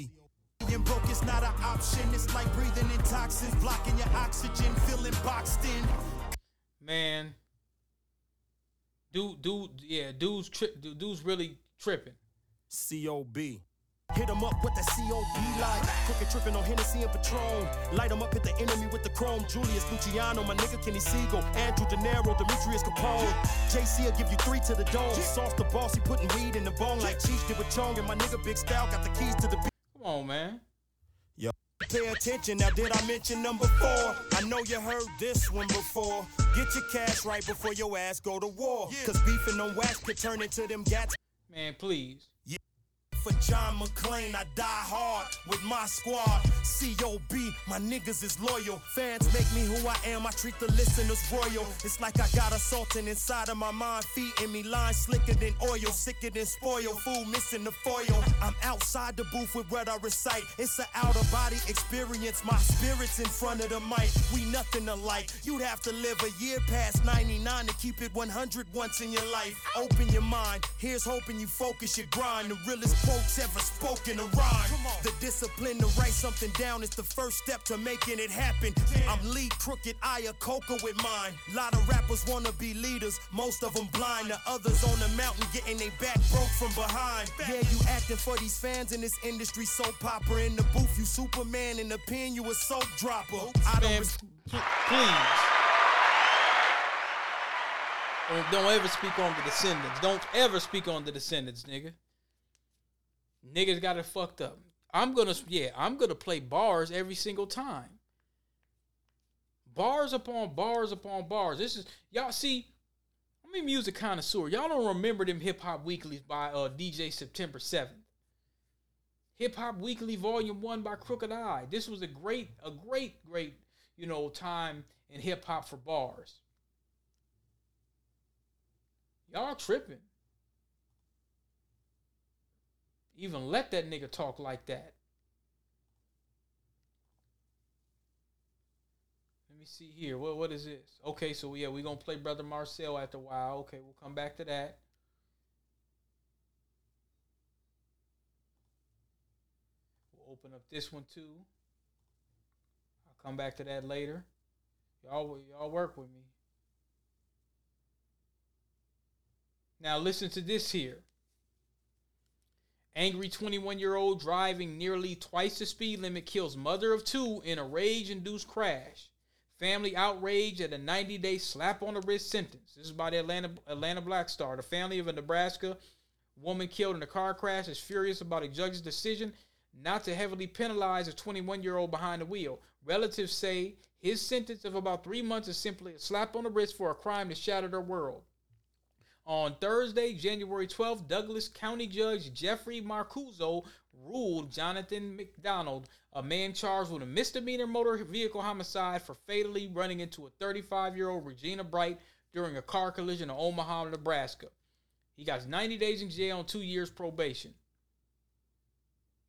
Being broke is not an option. It's like breathing in toxins, blocking your oxygen, feeling boxed in. Man. Dude, dude, yeah, dude's tri- dude's really tripping. COB. Hit him up with the COB light. Cooking tripping on Hennessy and Patron. Light him up, hit the enemy with the chrome. Julius Luciano, my nigga Kenny Siegel. Andrew De Niro, Demetrius Capone. JC will give you three to the dome. Sauce the boss, he putting weed in the bone like Cheech did with Chong. And my nigga Big Style got the keys to the beat. Come on, man. Pay attention, now did I mention number four? I know you heard this one before. Get your cash right before your ass go to war. Cause beefing on wax could turn into them gats. Man, please. For John McClane, I die hard with my squad. COB, my niggas is loyal. Fans make me who I am, I treat the listeners royal. It's like I got a sultan inside of my mind, feeding me lines slicker than oil, sicker than spoil. Food missing the foil. I'm outside the booth with what I recite. It's an out of body experience. My spirit's in front of the mic. We nothing alike. You'd have to live a year past 99 to keep it 100 once in your life. Open your mind. Here's hoping you focus your grind. The realest quotes ever spoken a rhyme. The discipline to write something down is the first step to making it happen. I'm lead crooked eye of coca with mine. Lot of rappers wanna be leaders, most of them blind. The others on the mountain getting their back broke from behind. Yeah, you acting for these fans in this industry, soap popper in the booth. You Superman in the pen, you a soap dropper. I don't res- pl- please. Don't ever speak on the descendants. Don't ever speak on the descendants, nigga. Niggas got it fucked up. I'm gonna, yeah, I'm gonna play bars every single time. Bars upon bars upon bars. This is y'all see. I'm a music connoisseur. Y'all don't remember them hip hop weeklies by uh, DJ September 7th. Hip Hop Weekly Volume One by Crooked I. This was a great, a great, great, you know, time in hip hop for bars. Y'all tripping. Even let that nigga talk like that. Let me see here. What what is this? Okay, so yeah, we're gonna play Brother Marcel after a while. Okay, we'll come back to that. We'll open up this one too. I'll come back to that later. Y'all y'all work with me. Now listen to this here. Angry 21 year old driving nearly twice the speed limit kills mother of two in a rage induced crash. Family outrage at a 90 day slap on the wrist sentence. This is by the Atlanta, Atlanta Black Star. The family of a Nebraska woman killed in a car crash is furious about a judge's decision not to heavily penalize a 21 year old behind the wheel. Relatives say his sentence of about three months is simply a slap on the wrist for a crime that shattered her world. On Thursday, January 12th, Douglas County Judge Jeffrey Marcuzzo ruled Jonathan McDougald, a man charged with a misdemeanor motor vehicle homicide for fatally running into a 35 year old Regina Bright during a car collision in Omaha, Nebraska. He got 90 days in jail and two years probation.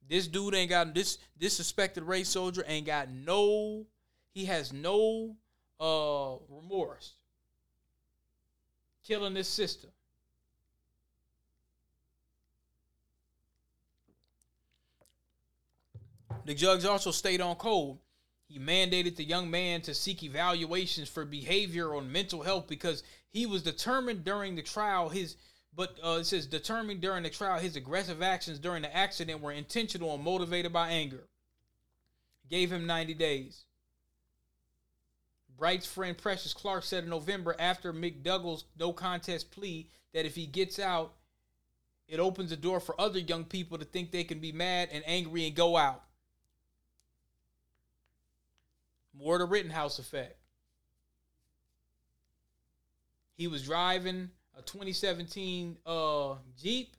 This dude ain't got this this suspected race soldier ain't got no he has no uh remorse killing his sister. The judge also stayed on code. He mandated the young man to seek evaluations for behavior and mental health because he was determined during the trial his but uh, it says determined during the trial his aggressive actions during the accident were intentional and motivated by anger. Gave him 90 days. Bright's friend Precious Clark said in November after McDougald's no contest plea that if he gets out, it opens the door for other young people to think they can be mad and angry and go out. More the Rittenhouse effect. He was driving a 2017 uh, Jeep.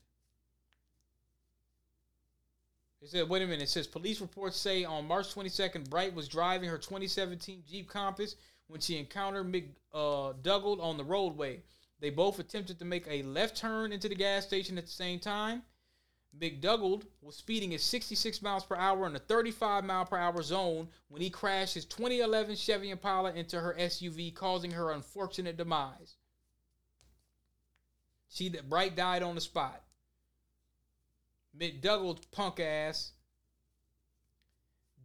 It said, wait a minute. It says police reports say on March 22nd, Bright was driving her 2017 Jeep Compass when she encountered McDougald uh, on the roadway. They both attempted to make a left turn into the gas station at the same time. McDougald was speeding at 66 miles per hour in a 35 mile per hour zone when he crashed his 2011 Chevy Impala into her SUV, causing her unfortunate demise. She that Bright died on the spot. McDougald's punk ass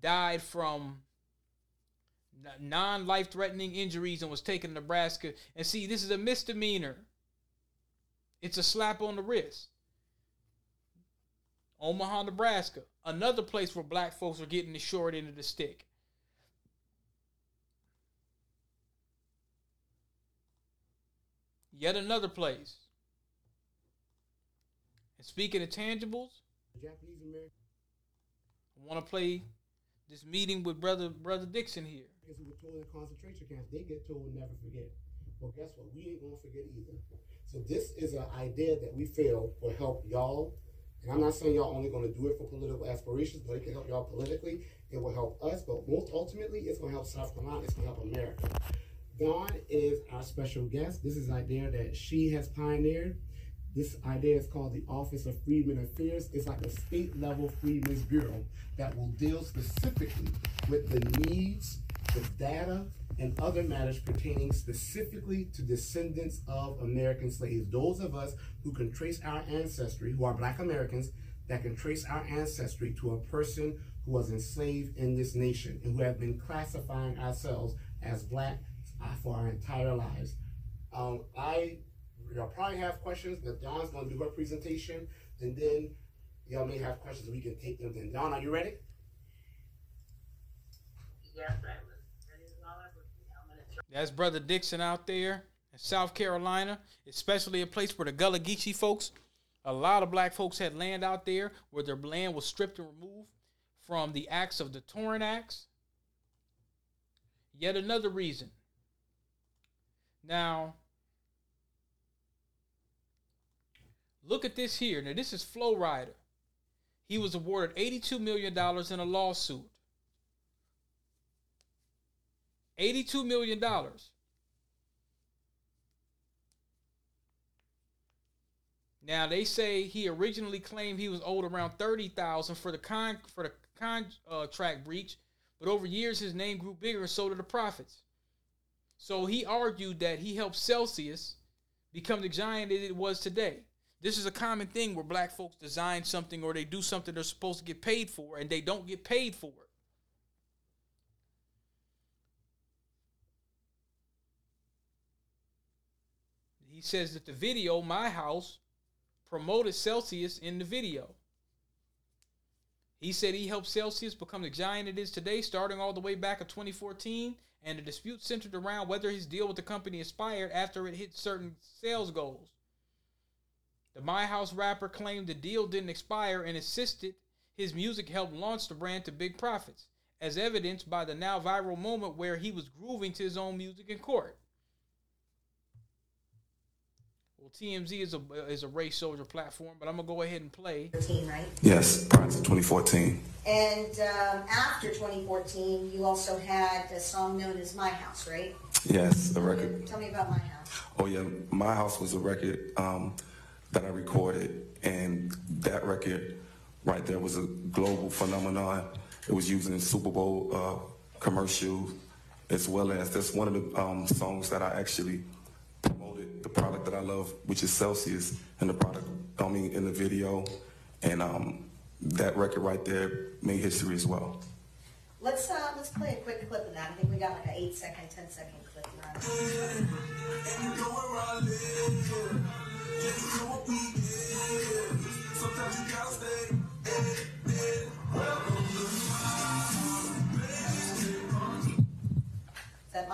died from non life threatening injuries and was taken to Nebraska. And see, this is a misdemeanor. It's a slap on the wrist. Omaha, Nebraska, another place where black folks are getting the short end of the stick. Yet another place. And speaking of tangibles, Japanese American. I want to play this meeting with brother brother Dixon here. Who were told in concentration camps, they get told never forget. Well, guess what? We ain't gonna forget either. So this is an idea that we feel will help y'all. And I'm not saying y'all only gonna do it for political aspirations, but it can help y'all politically. It will help us, but most ultimately, it's gonna help South Carolina. It's gonna help America. Dawn is our special guest. This is an idea that she has pioneered. This idea is called the Office of Freedmen Affairs. It's like a state level Freedmen's Bureau that will deal specifically with the needs, the data, and other matters pertaining specifically to descendants of American slaves. Those of us who can trace our ancestry, who are Black Americans, that can trace our ancestry to a person who was enslaved in this nation and who have been classifying ourselves as Black uh, for our entire lives. Um, I y'all probably have questions, but Dawn's gonna do her presentation, and then y'all may have questions. We can take them. Then, Dawn, are you ready? Yes, I was ready to go. I'm gonna try. That's brother Dixon out there in South Carolina, especially a place where the Gullah Geechee folks, a lot of black folks had land out there where their land was stripped and removed from the acts of the Torrent Acts. Yet another reason. Now, look at this here. Now, this is Flow Rider. He was awarded $82 million in a lawsuit. $82 million. Now they say he originally claimed he was owed around thirty thousand for the con for the contract breach, but over years his name grew bigger and so did the profits. So he argued that he helped Celsius become the giant that it was today. This is a common thing where black folks design something or they do something they're supposed to get paid for and they don't get paid for it. He says that the video, My House, promoted Celsius in the video. He said he helped Celsius become the giant it is today, starting all the way back in 2014, and the dispute centered around whether his deal with the company expired after it hit certain sales goals. The My House rapper claimed the deal didn't expire and insisted his music helped launch the brand to big profits, as evidenced by the now viral moment where he was grooving to his own music in court. Well, TMZ is a is a race soldier platform, but I'm gonna go ahead and play. 2014, right? Yes, prior to 2014. And um, after 2014, you also had a song known as My House, right? Yes, a record. Tell me about My House. Oh yeah, My House was a record um, that I recorded, and that record right there was a global phenomenon. It was used in Super Bowl uh, commercials, as well as that's one of the um, songs that I actually promoted the product that I love, which is Celsius, and the product, I mean, in the video, and um, that record right there made history as well. Let's uh, let's play a quick clip of that. I think we got like an eight second, ten second clip. Is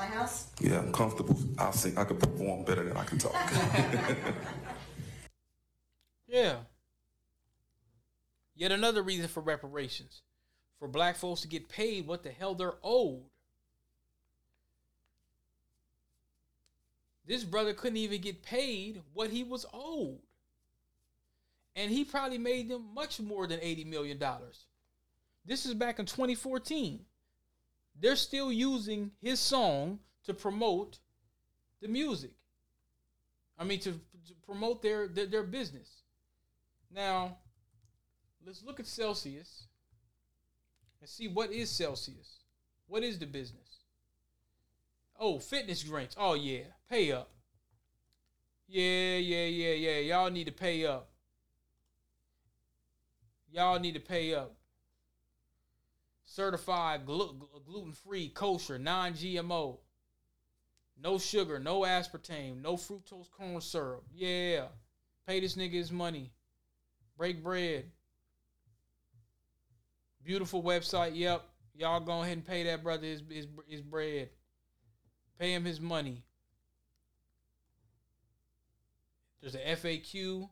my house? Yeah, I'm comfortable. I'll sing. I could perform better than I can talk. Yeah. Yet another reason for reparations. For black folks to get paid what the hell they're owed. This brother couldn't even get paid what he was owed. And he probably made them much more than $80 million. This is back in 2014. They're still using his song to promote the music. I mean, to, to promote their, their, their business. Now, let's look at Celsius and see what is Celsius. What is the business? Oh, fitness drinks. Oh yeah, pay up. Yeah, yeah, yeah, yeah. Y'all need to pay up. Y'all need to pay up. Certified glu- gluten free, kosher, non GMO. No sugar, no aspartame, no fructose corn syrup. Yeah. Pay this nigga his money. Break bread. Beautiful website. Yep. Y'all go ahead and pay that brother his, his, his bread. Pay him his money. There's a FAQ.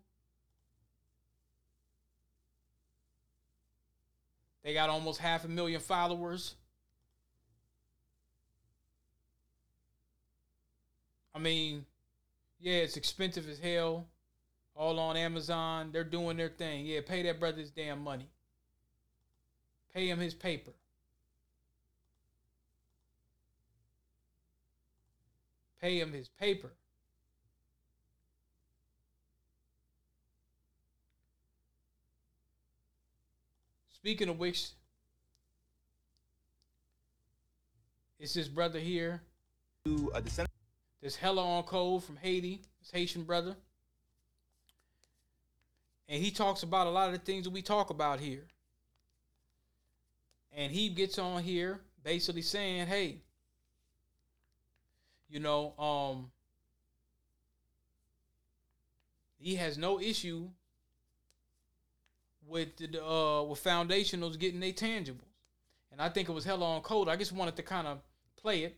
They got almost half a million followers. I mean, yeah, it's expensive as hell. All on Amazon. They're doing their thing. Yeah, pay that brother his damn money. Pay him his paper. Pay him his paper. Speaking of which, it's his brother here. This hella on code from Haiti. his Haitian brother. And he talks about a lot of the things that we talk about here. And he gets on here basically saying, hey, you know, um, he has no issue with the uh with foundationals getting their tangibles. And I think it was hella on code. I just wanted to kind of play it.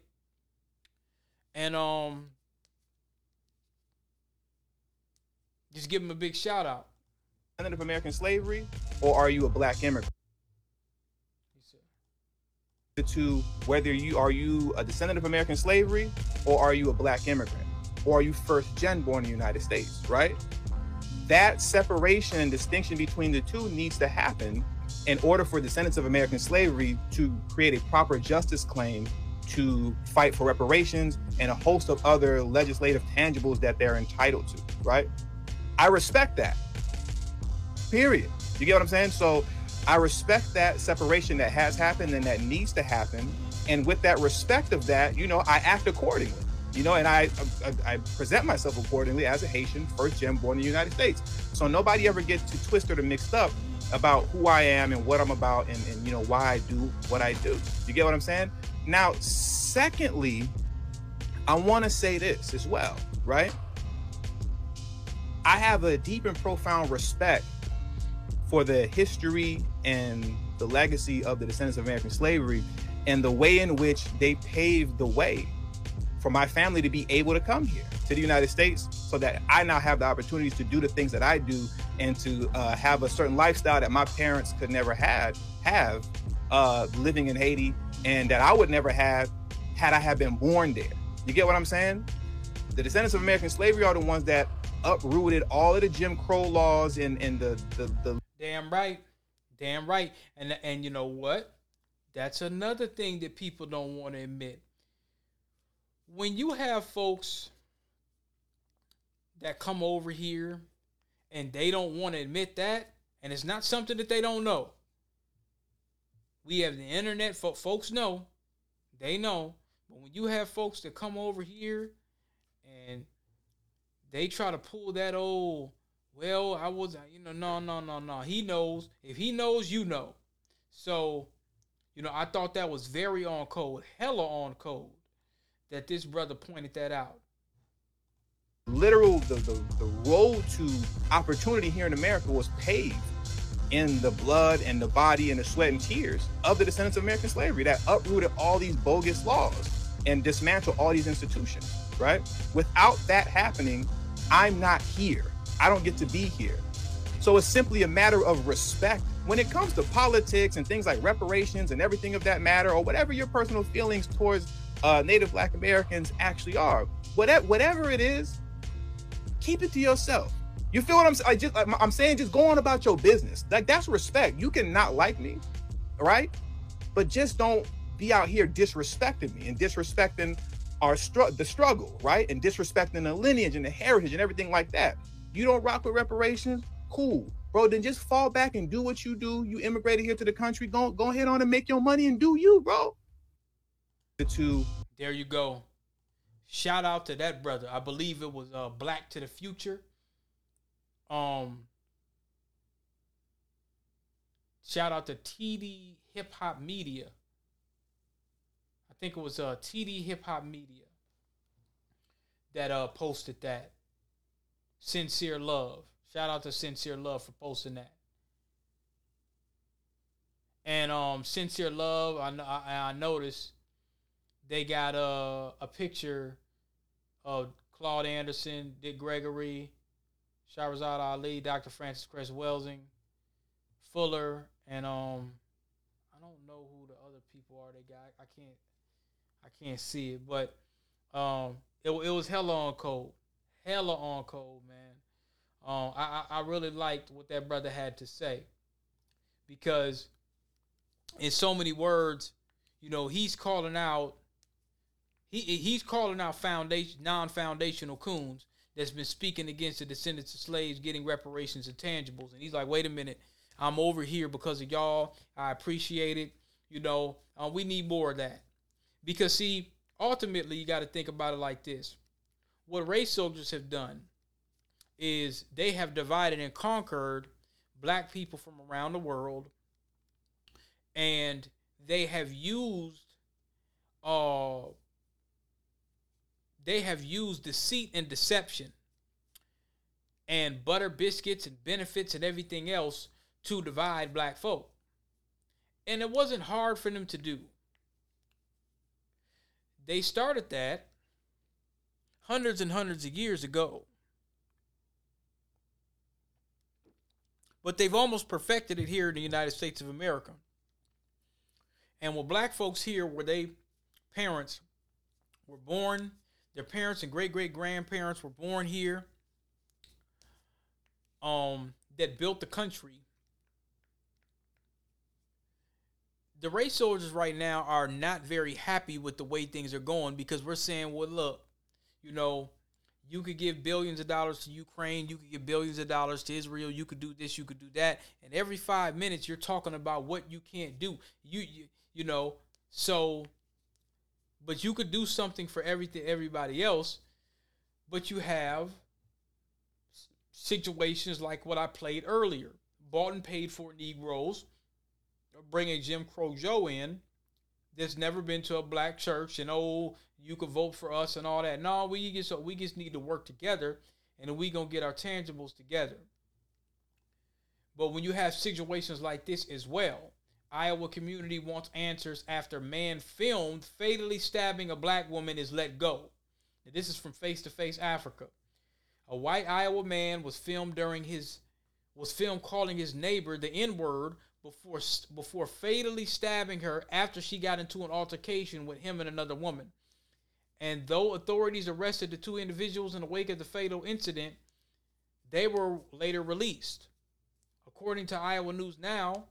And um just give him a big shout out. descendant of American slavery, or are you a black immigrant? to whether you are you a descendant of American slavery or are you a black immigrant or are you first gen born in the United States, right? That separation and distinction between the two needs to happen in order for descendants of American slavery to create a proper justice claim to fight for reparations and a host of other legislative tangibles that they're entitled to, right? I respect that. Period. You get what I'm saying? So I respect that separation that has happened and that needs to happen. And with that respect of that, you know, I act accordingly. You know, and I, I, I present myself accordingly as a Haitian, first gen born in the United States. So nobody ever gets to twisted or mixed up about who I am and what I'm about and, and you know why I do what I do. You get what I'm saying? Now, secondly, I want to say this as well, right? I have a deep and profound respect for the history and the legacy of the descendants of American slavery and the way in which they paved the way for my family to be able to come here to the United States so that I now have the opportunities to do the things that I do and to uh, have a certain lifestyle that my parents could never had have uh, living in Haiti and that I would never have had I have been born there. You get what I'm saying? The descendants of American slavery are the ones that uprooted all of the Jim Crow laws and, and the, the, the Damn right. Damn right. And and you know what? That's another thing that people don't want to admit. When you have folks that come over here and they don't want to admit that, and it's not something that they don't know. We have the internet, folks know, they know. But when you have folks that come over here and they try to pull that old well, I was, you know, no, no, no, no. He knows. If he knows, you know. So, you know, I thought that was very on code, hella on code, that this brother pointed that out. Literal, the, the, the road to opportunity here in America was paved in the blood and the body and the sweat and tears of the descendants of American slavery that uprooted all these bogus laws and dismantled all these institutions, right? Without that happening, I'm not here. I don't get to be here. So it's simply a matter of respect. When it comes to politics and things like reparations and everything of that matter, or whatever your personal feelings towards uh, Native Black Americans actually are, whatever, whatever it is, keep it to yourself. You feel what I'm saying? Just, I'm saying, just go on about your business. Like that's respect. You can not like me, right? But just don't be out here disrespecting me and disrespecting our str- the struggle, right? And disrespecting the lineage and the heritage and everything like that. You don't rock with reparations? Cool. Bro, then just fall back and do what you do. You immigrated here to the country. Go go ahead on and make your money and do you, bro. Two. There you go. Shout out to that brother. I believe it was uh Black to the Future. Um shout out to TD Hip Hop Media. I think it was uh TD Hip Hop Media that uh posted that. Sincere Love. Shout out to Sincere Love for posting that. And um, Sincere Love, I I, I noticed they got a a picture of Claude Anderson, Dick Gregory, Shahrazad Ali, Dr. Frances Cress Welsing, Fuller, and um, I don't know who the other people are. They got I can't I can't see it, but um, it it was hella on cold, hella on cold, man. Um, I, I really liked what that brother had to say because, in so many words, you know, he's calling out. He he's calling out foundation non-foundational coons that's been speaking against the descendants of slaves getting reparations and tangibles, and he's like, wait a minute, I'm over here because of y'all. I appreciate it. You know, uh, we need more of that because see, ultimately, you got to think about it like this what race soldiers have done is they have divided and conquered black people from around the world and they have used uh they have used deceit and deception and butter biscuits and benefits and everything else to divide black folk and it wasn't hard for them to do they started that hundreds and hundreds of years ago. But they've almost perfected it here in the United States of America. And with black folks here, where they parents were born, their parents and great great grandparents were born here, um, that built the country. The race soldiers right now are not very happy with the way things are going because we're saying, well, look, you know, you could give billions of dollars to Ukraine, you could give billions of dollars to Israel, you could do this, you could do that, and every five minutes you're talking about what you can't do. You you, you know, so but you could do something for everything everybody else, but you have situations like what I played earlier. Bought and paid for Negroes, bring a Jim Crow Joe in that's never been to a black church and oh you could vote for us and all that. No, we just we just need to work together and we gonna get our tangibles together. But when you have situations like this as well, Iowa community wants answers after man filmed fatally stabbing a black woman is let go. Now, this is from Face to Face Africa. A white Iowa man was filmed during his was filmed calling his neighbor the N-word before before fatally stabbing her after she got into an altercation with him and another woman. And though authorities arrested the two individuals in the wake of the fatal incident, they were later released. According to Iowa News Now,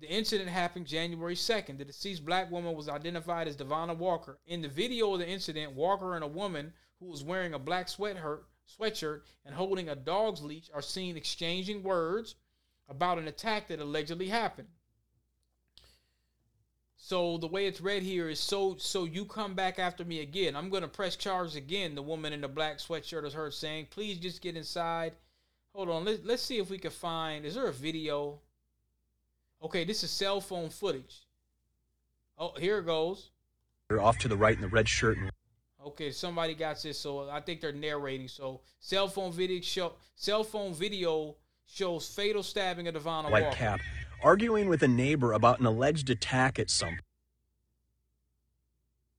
the incident happened January 2nd. The deceased black woman was identified as Devonna Walker. In the video of the incident, Walker and a woman who was wearing a black sweatshirt, sweatshirt and holding a dog's leash are seen exchanging words about an attack that allegedly happened. So the way it's read here is so so you come back after me again. I'm gonna press charges again. The woman in the black sweatshirt is heard saying, "Please just get inside." Hold on. Let, let's see if we can find. Is there a video? Okay, this is cell phone footage. Oh, here it goes. They're off to the right in the red shirt. Okay, somebody got this, so I think they're narrating. So cell phone video show cell phone video shows fatal stabbing of Devonna White Walker. cap, arguing with a neighbor about an alleged attack at some.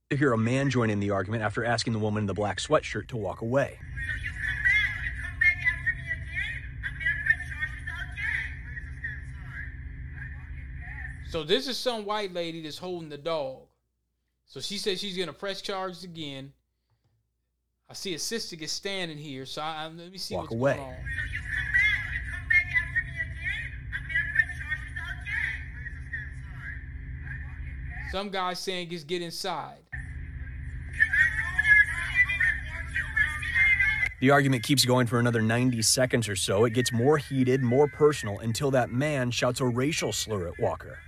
To hear a man join in the argument after asking the woman in the black sweatshirt to walk away. So this is some white lady that's holding the dog. So she says she's gonna press charges again. I see a sister get standing here, so I, I- let me see Walk what's away. going on. Some guy saying just get inside. The argument keeps going for another 90 seconds or so. It gets more heated, more personal, until that man shouts a racial slur at Walker.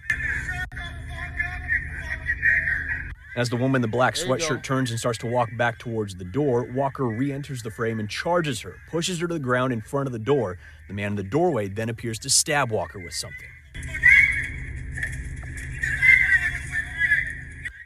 As the woman in the black There you go. sweatshirt turns and starts to walk back towards the door, Walker re enters the frame and charges her, pushes her to the ground in front of the door. The man in the doorway then appears to stab Walker with something.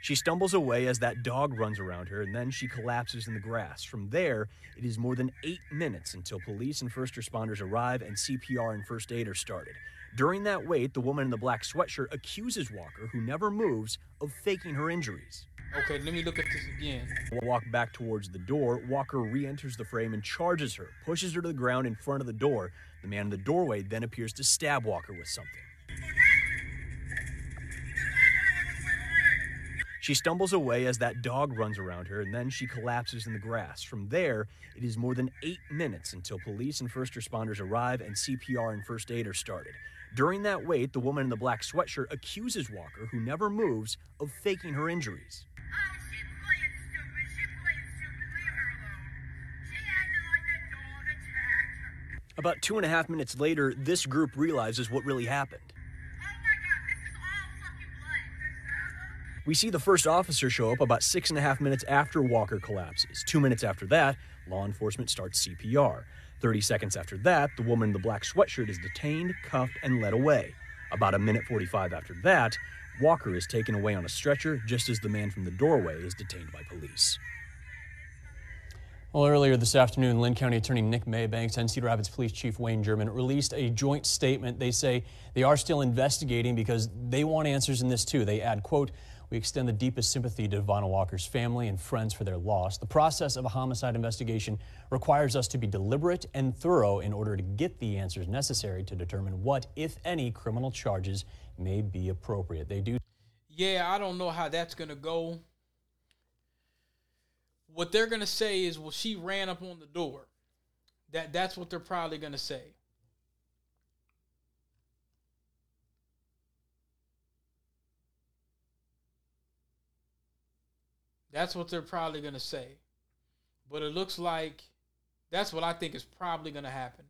She stumbles away as that dog runs around her, and then she collapses in the grass. From there, it is more than eight minutes until police and first responders arrive and CPR and first aid are started. During that wait, the woman in the black sweatshirt accuses Walker, who never moves, of faking her injuries. Okay, let me look at this again. Walk back towards the door. Walker re enters the frame and charges her, pushes her to the ground in front of the door. The man in the doorway then appears to stab Walker with something. She stumbles away as that dog runs around her, and then she collapses in the grass. From there, it is more than eight minutes until police and first responders arrive and CPR and first aid are started. During that wait, the woman in the black sweatshirt accuses Walker, who never moves, of faking her injuries. About two and a half minutes later, this group realizes what really happened. We see the first officer show up about six and a half minutes after Walker collapses. Two minutes after that, law enforcement starts CPR. 30 seconds after that, the woman in the black sweatshirt is detained, cuffed, and led away. About a minute 45 after that, Walker is taken away on a stretcher just as the man from the doorway is detained by police. Well, earlier this afternoon, Linn County Attorney Nick Maybanks and Cedar Rapids Police Chief Wayne Jerman released a joint statement. They say they are still investigating because they want answers in this too. They add, quote, We extend the deepest sympathy to Devonna Walker's family and friends for their loss. The process of a homicide investigation requires us to be deliberate and thorough in order to get the answers necessary to determine what, if any, criminal charges may be appropriate. They do. Yeah, I don't know how that's going to go. What they're going to say is, well, she ran up on the door. That that's what they're probably going to say. That's what they're probably going to say. But it looks like that's what I think is probably going to happen.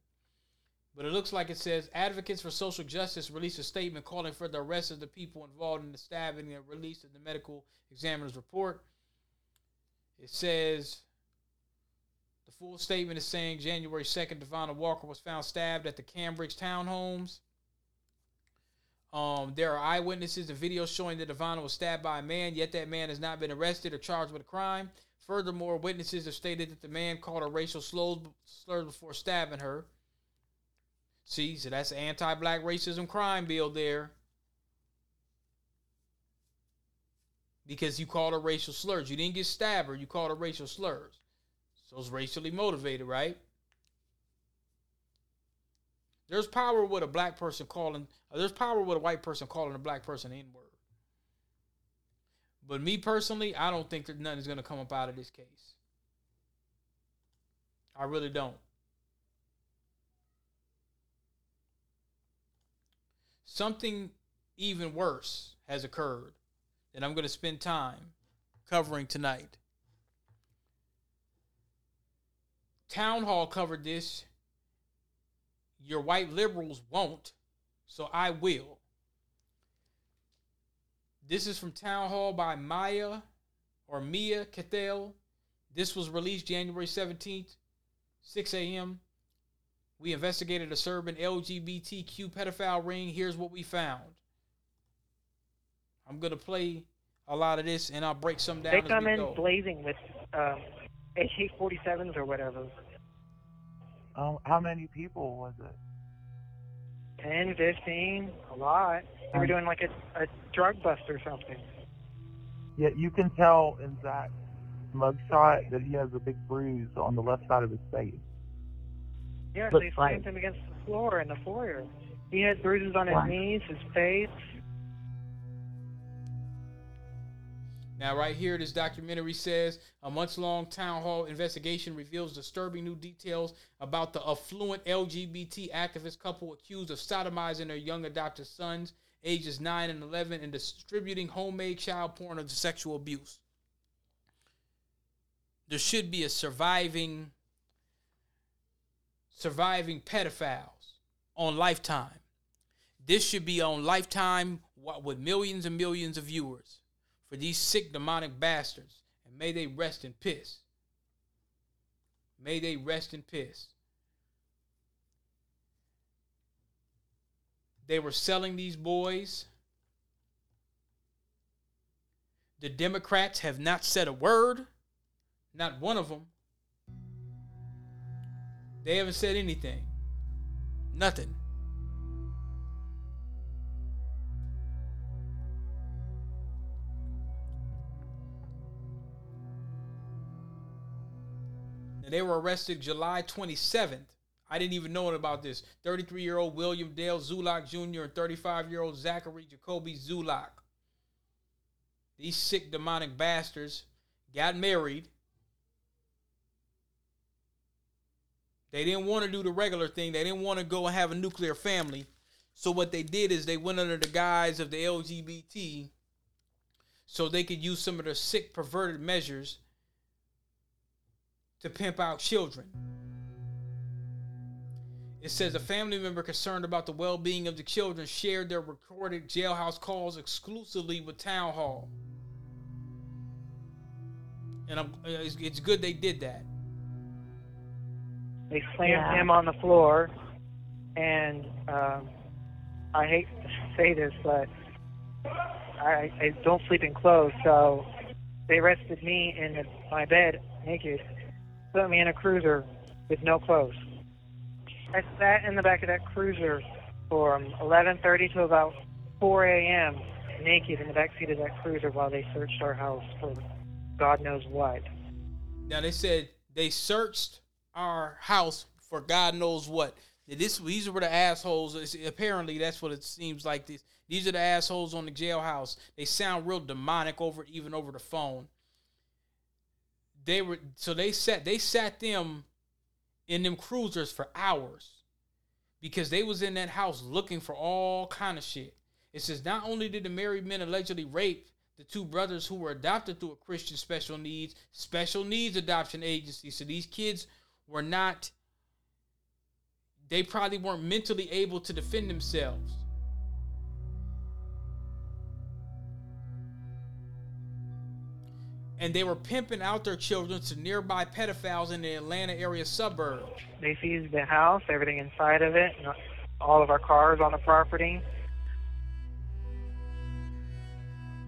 But it looks like it says advocates for social justice released a statement calling for the arrest of the people involved in the stabbing and release of the medical examiner's report. It says the full statement is saying January 2nd, Devonna Walker was found stabbed at the Cambridge townhomes. Um, there are eyewitnesses and videos showing that Devonna was stabbed by a man, yet that man has not been arrested or charged with a crime. Furthermore, witnesses have stated that the man called her racial slurs before stabbing her. See, so that's anti-black racism crime bill there. Because you called her racial slurs. You didn't get stabbed her, you called her racial slurs. So it's racially motivated, right? There's power with a black person calling. There's power with a white person calling a black person N word. But me personally, I don't think that nothing's to come up out of this case. I really don't. Something even worse has occurred that I'm going to spend time covering tonight. Town Hall covered this your white liberals won't, so I will. This is from Town Hall by Maya or Mia Cathell. This was released January 17th, 6 a.m. We investigated a suburban LGBTQ pedophile ring. Here's what we found. I'm going to play a lot of this and I'll break some down. They come in go. blazing with um, AK 47s or whatever. Um, how many people was it? 10, 15, a lot. They were doing like a, a drug bust or something. Yeah, you can tell in Zach's mugshot that he has a big bruise on the left side of his face. Yeah, Looks they like- slammed him against the floor in the foyer. He had bruises on his knees, his face. Now, right here, this documentary says a months long town hall investigation reveals disturbing new details about the affluent LGBT activist couple accused of sodomizing their young adopted sons, ages 9 and 11, and distributing homemade child porn of sexual abuse. There should be a surviving surviving pedophiles on Lifetime. This should be on Lifetime with millions and millions of viewers for these sick demonic bastards. And may they rest in piss. May they rest in piss. They were selling these boys. The Democrats have not said a word. Not one of them. They haven't said anything. Nothing. And they were arrested July 27th. I didn't even know about this. 33 year old William Dale Zulock Jr. and 35 year old Zachary Jacoby Zulock. These sick demonic bastards got married. They didn't want to do the regular thing. They didn't want to go and have a nuclear family. So what they did is they went under the guise of the LGBT so they could use some of their sick perverted measures to pimp out children. It says a family member concerned about the well being of the children shared their recorded jailhouse calls exclusively with Town Hall. And I'm, it's, it's good they did that. They slammed Yeah. him on the floor, and um, I hate to say this, but I, I don't sleep in clothes, so they arrested me in the, my bed naked, put me in a cruiser with no clothes. I sat in the back of that cruiser from 11:30 to about 4 a.m. naked in the back seat of that cruiser while they searched our house for God knows what. Now they said they searched our house for God knows what. This these were the assholes. It's, apparently, that's what it seems like. This these are the assholes on the jailhouse. They sound real demonic over even over the phone. They were so they sat they sat them in them cruisers for hours because they was in that house looking for all kind of shit. It says not only did the married men allegedly rape the two brothers who were adopted through a Christian special needs special needs adoption agency. So these kids were not they probably weren't mentally able to defend themselves. And they were pimping out their children to nearby pedophiles in the Atlanta area suburbs. They seized the house, everything inside of it, all of our cars on the property.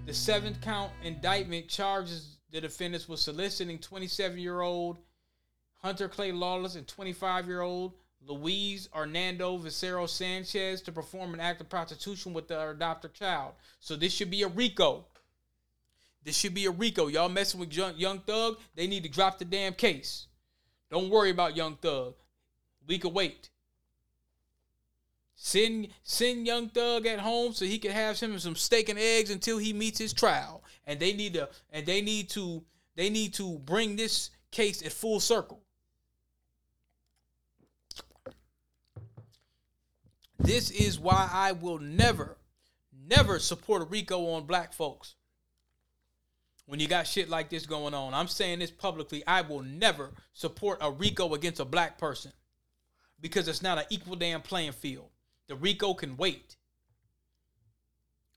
The seventh count indictment charges the defendants with soliciting 27 year old Hunter Clay Lawless and 25 year old Luis Hernando Vicero Sanchez to perform an act of prostitution with their adopted child. So this should be a RICO. This should be a RICO. Y'all messing with young, young Thug, they need to drop the damn case. Don't worry about Young Thug. We can wait. Send send Young Thug at home so he can have him some steak and eggs until he meets his trial. And they need to and they need to they need to bring this case at full circle. This is why I will never, never support a RICO on black folks. When you got shit like this going on, I'm saying this publicly. I will never support a RICO against a black person because it's not an equal damn playing field. The RICO can wait.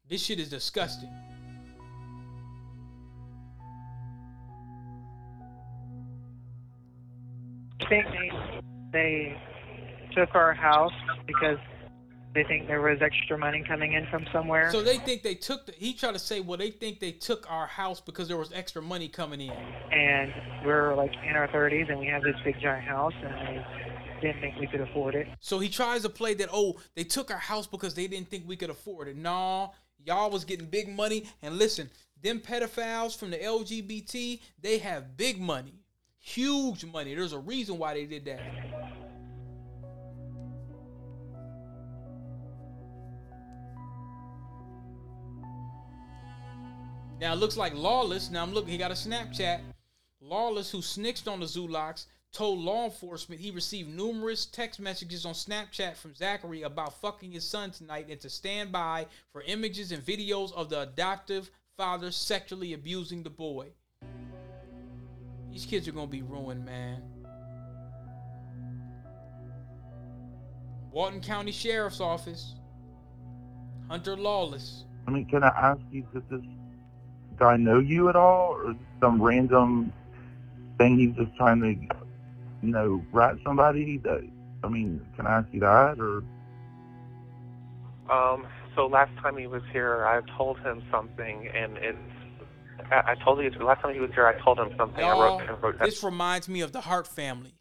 This shit is disgusting. I think they, they took our house because they think there was extra money coming in from somewhere. So they think they took. The, he tried to say, well, they think they took our house because there was extra money coming in. And we're like in our 30s, and we have this big giant house, and they didn't think we could afford it. So he tries to play that. Oh, they took our house because they didn't think we could afford it. Nah, y'all was getting big money. And listen, them pedophiles from the LGBT, they have big money, huge money. There's a reason why they did that. Now it looks like Lawless. Now I'm looking. He got a Snapchat. Lawless, who snitched on the Zulocks, told law enforcement he received numerous text messages on Snapchat from Zachary about fucking his son tonight and to stand by for images and videos of the adoptive father sexually abusing the boy. These kids are gonna be ruined, man. Walton County Sheriff's Office. Hunter Lawless. I mean, can I ask you, does this guy know you at all, or is this some random thing he's just trying to, you know, rat somebody? That I mean, can I ask you that, or? Um, so last time he was here, I told him something, and it's. I, I told you last time he was here. I told him something. I Y'all, wrote, I wrote this reminds me of the Hart family.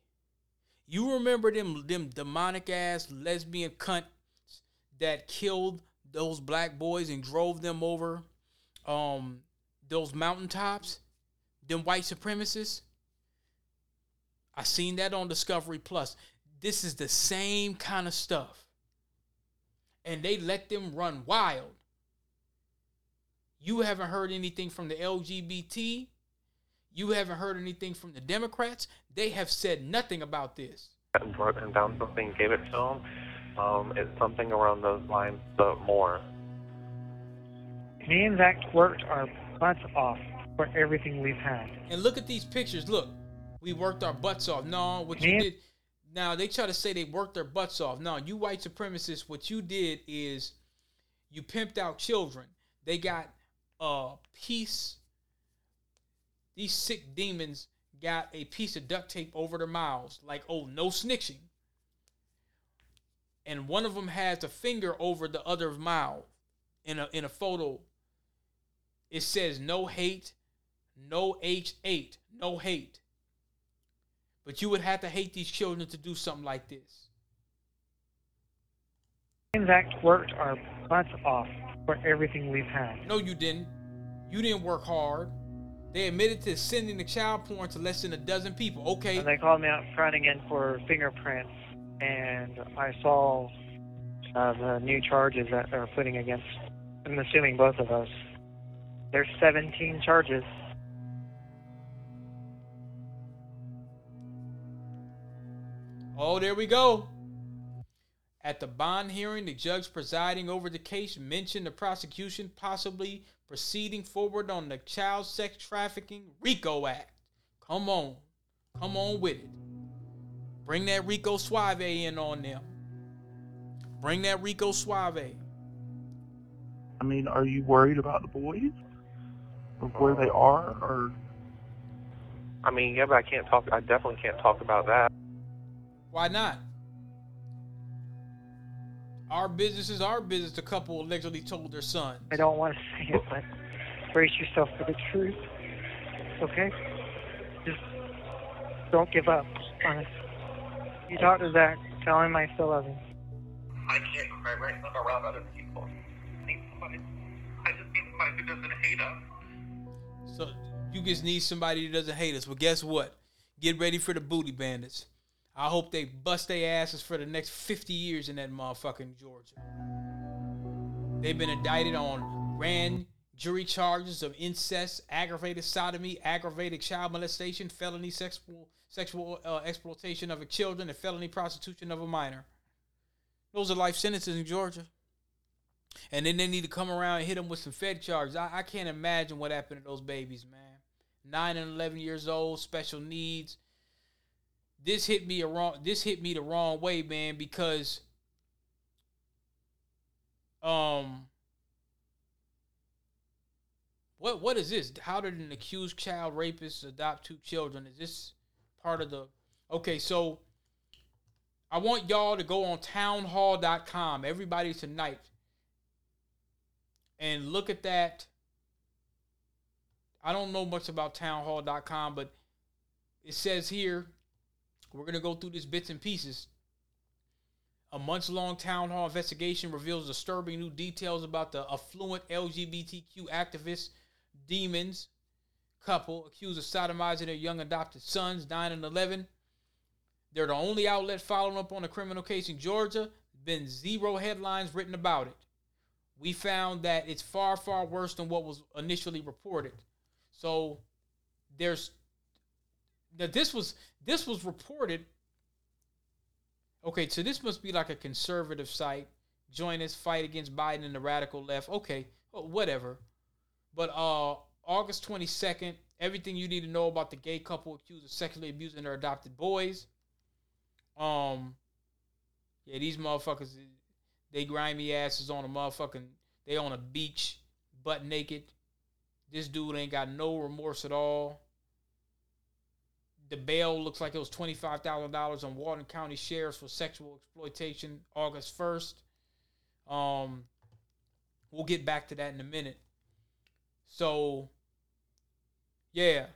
You remember them them demonic ass lesbian cunts that killed those black boys and drove them over um those mountaintops, them white supremacists. I seen that on Discovery Plus. This is the same kind of stuff. And they let them run wild. You haven't heard anything from the LGBT. You haven't heard anything from the Democrats. They have said nothing about this. and wrote down something, gave it to him. Um, it's something around those lines, but more. Me and Zach worked our butts off for everything we've had. And look at these pictures. Look, we worked our butts off. No, what you did. Now they try to say they worked their butts off. No, you white supremacists, what you did is you pimped out children. They got a piece. These sick demons got a piece of duct tape over their mouths, like oh no snitching. And one of them has a finger over the other mouth in a in a photo. It says no hate, no H8, no hate. But you would have to hate these children to do something like this. Zach worked our butts off for everything we've had. No, you didn't. You didn't work hard. They admitted to sending the child porn to less than a dozen people. Okay. And they called me out front again for fingerprints, and I saw uh, the new charges that they're putting against. I'm assuming both of us. There's 17 charges. Oh, there we go. At the bond hearing, the judge presiding over the case mentioned the prosecution possibly proceeding forward on the Child Sex Trafficking RICO Act. Come on. Come on with it. Bring that Rico Suave in on them. Bring that Rico Suave. I mean, are you worried about the boys? Of where they are? Or I mean, yeah, but I can't talk. I definitely can't talk about that. Why not? Our business is our business. The couple allegedly told their son. I don't want to say it, but brace yourself for the truth. Okay? Just don't give up on us. You talk to Zach. Tell him I still love him. I can't cry right now around other people. I need somebody. I just need somebody who doesn't hate us. So you just need somebody who doesn't hate us. But guess what? Get ready for the booty bandits. I hope they bust their asses for the next 50 years in that motherfucking Georgia. They've been indicted on grand jury charges of incest, aggravated sodomy, aggravated child molestation, felony sexual sexual uh, exploitation of a children, and felony prostitution of a minor. Those are life sentences in Georgia. And then they need to come around and hit them with some Fed charges. I, I can't imagine what happened to those babies, man. Nine and eleven years old, special needs. This hit me a wrong. This hit me the wrong way, man, because um, what what is this? How did an accused child rapist adopt two children? Is this part of the? Okay, so I want y'all to go on townhall.com, everybody tonight, and look at that. I don't know much about townhall.com, but it says here we're going to go through this bits and pieces. A months long town hall investigation reveals disturbing new details about the affluent LGBTQ activist demons couple accused of sodomizing their young adopted sons, 9 and 11. They're the only outlet following up on a criminal case in Georgia. Been zero headlines written about it. We found that it's far, far worse than what was initially reported. So there's that this was this was reported. Okay, so this must be like a conservative site. Join us, fight against Biden and the radical left. Okay, whatever. But uh, August twenty second, everything you need to know about the gay couple accused of sexually abusing their adopted boys. Um, yeah, these motherfuckers, they grimy asses on a motherfucking, they on a beach, butt naked. This dude ain't got no remorse at all. The bail looks like it was twenty five thousand dollars on Walton County sheriffs for sexual exploitation August first. Um, we'll get back to that in a minute. So, yeah.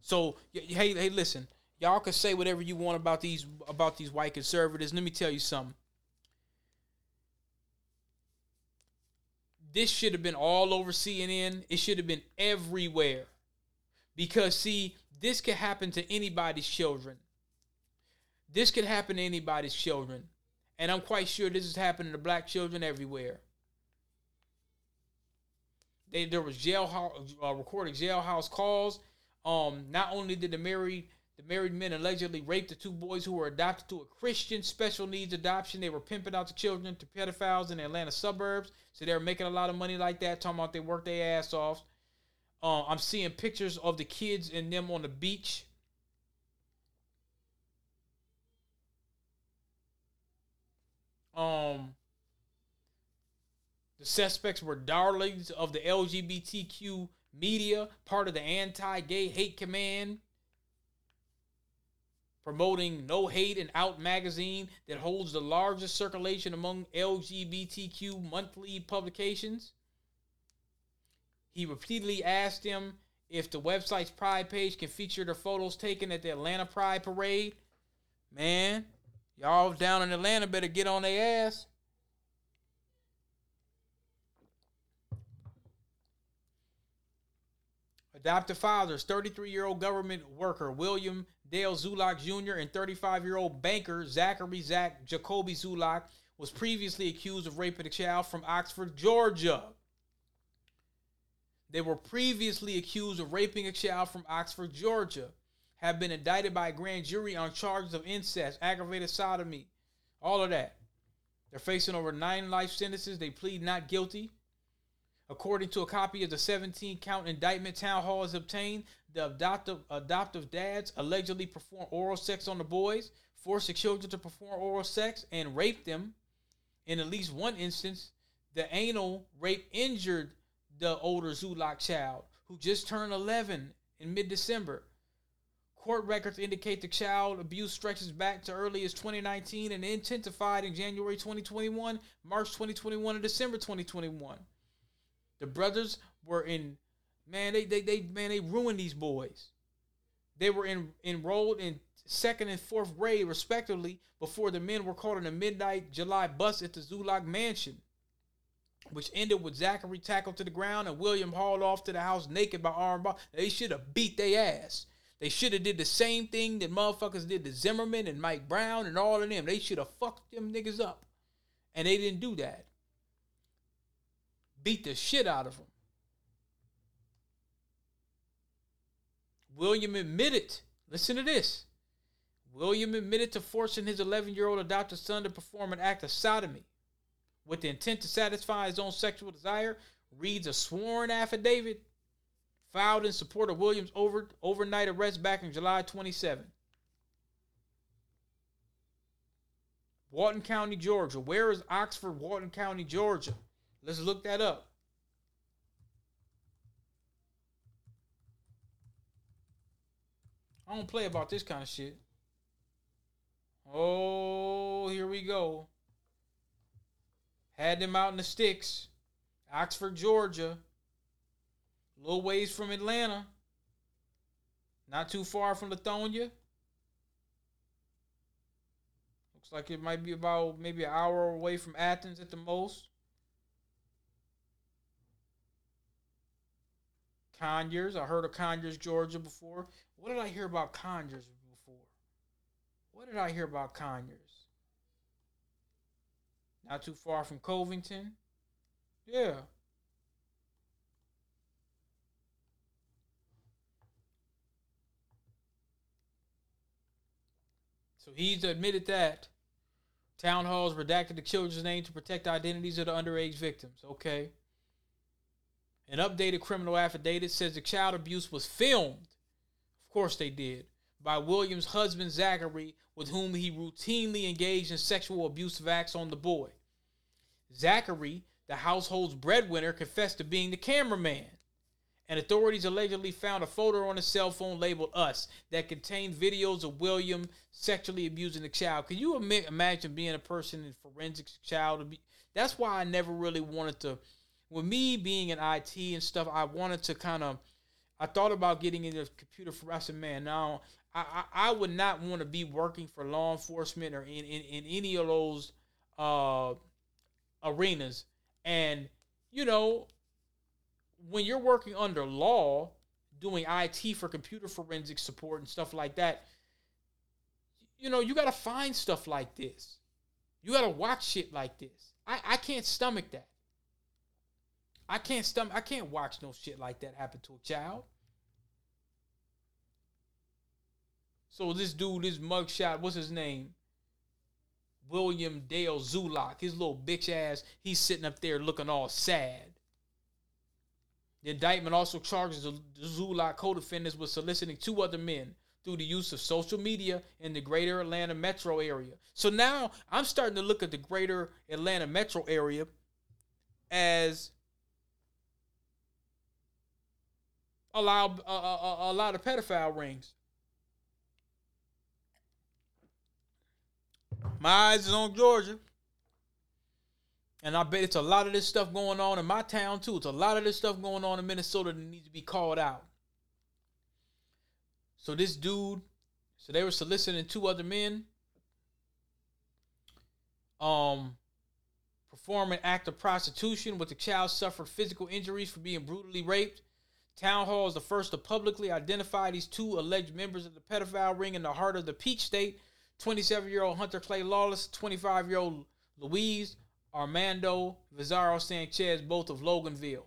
So, hey, hey, listen, y'all can say whatever you want about these about these white conservatives. Let me tell you something. This should have been all over CNN. It should have been everywhere. Because see, this could happen to anybody's children. This could happen to anybody's children. And I'm quite sure this is happening to black children everywhere. They, there was jailhouse uh, recorded jailhouse calls. Um, not only did the married the married men allegedly raped the two boys who were adopted to a Christian special needs adoption. They were pimping out the children to pedophiles in the Atlanta suburbs. So they were making a lot of money like that, talking about they worked their ass off. Uh, I'm seeing pictures of the kids and them on the beach. Um, the suspects were darlings of the LGBTQ media, part of the anti-gay hate command, promoting No Hate and Out magazine that holds the largest circulation among LGBTQ monthly publications. He repeatedly asked them if the website's Pride page can feature the photos taken at the Atlanta Pride Parade. Man, y'all down in Atlanta better get on their ass. Adoptive fathers, 33 year old government worker William Dale Zulock Jr. and 35 year old banker Zachary Zach Jacoby Zulock was previously accused of raping a child from Oxford, Georgia. They were previously accused of raping a child from Oxford, Georgia, have been indicted by a grand jury on charges of incest, aggravated sodomy, all of that. They're facing over nine life sentences. They plead not guilty. According to a copy of the 17 count indictment Town Hall has obtained, the adoptive, adoptive dads allegedly performed oral sex on the boys, forced the children to perform oral sex, and raped them. In at least one instance, the anal rape injured the older Zulock child, who just turned 11 in mid December. Court records indicate the child abuse stretches back to early as 2019 and intensified in January 2021, March 2021, and December 2021. The brothers were in man, they they, they man, they ruined these boys. They were in, enrolled in second and fourth grade, respectively, before the men were caught in a midnight July bus at the Zulock mansion, which ended with Zachary tackled to the ground and William hauled off to the house naked by armed. They should have beat their ass. They should have did the same thing that motherfuckers did to Zimmerman and Mike Brown and all of them. They should have fucked them niggas up. And they didn't do that. Beat the shit out of them. William admitted, listen to this. William admitted to forcing his 11 year old adopted son to perform an act of sodomy with the intent to satisfy his own sexual desire, reads a sworn affidavit filed in support of Williams' over, overnight arrest back in July 27. Walton County, Georgia. Where is Oxford, Walton County, Georgia? Let's look that up. I don't play about this kind of shit. Oh, here we go. Had them out in the sticks. Oxford, Georgia. A little ways from Atlanta. Not too far from Lithonia. Looks like it might be about maybe an hour away from Athens at the most. Conyers. I heard of Conyers, Georgia before. What did I hear about Conyers before? What did I hear about Conyers? Not too far from Covington. Yeah. So he's admitted that. Town halls redacted the children's name to protect identities of the underage victims. Okay. An updated criminal affidavit says the child abuse was filmed. Course they did. By Williams' husband Zachary, with whom he routinely engaged in sexual abusive acts on the boy. Zachary, the household's breadwinner, confessed to being the cameraman. And authorities allegedly found a folder on his cell phone labeled Us that contained videos of William sexually abusing the child. Can you imagine being a person in forensics child? That's why I never really wanted to with me being in IT and stuff, I wanted to kind of, I thought about getting into computer for. I said, man, now I, I, I would not want to be working for law enforcement or in, in, in any of those uh, arenas. And, you know, when you're working under law, doing IT for computer forensic support and stuff like that, you know, you got to find stuff like this. You got to watch shit like this. I, I can't stomach that. I can't stomach. I can't watch no shit like that happen to a child. So this dude, this mugshot, what's his name? William Dale Zulock, his little bitch ass, he's sitting up there looking all sad. The indictment also charges the Zulock co-defendants with soliciting two other men through the use of social media in the greater Atlanta metro area. So now I'm starting to look at the greater Atlanta metro area as allow a, a, a lot of pedophile rings. My eyes is on Georgia. And I bet it's a lot of this stuff going on in my town too. It's a lot of this stuff going on in Minnesota that needs to be called out. So this dude, so they were soliciting two other men. Um perform an act of prostitution with the child suffered physical injuries for being brutally raped Town Hall is the first to publicly identify these two alleged members of the pedophile ring in the heart of the Peach State 27 year old Hunter Clay Lawless, 25 year old Luis Armando Vizarro Sanchez, both of Loganville.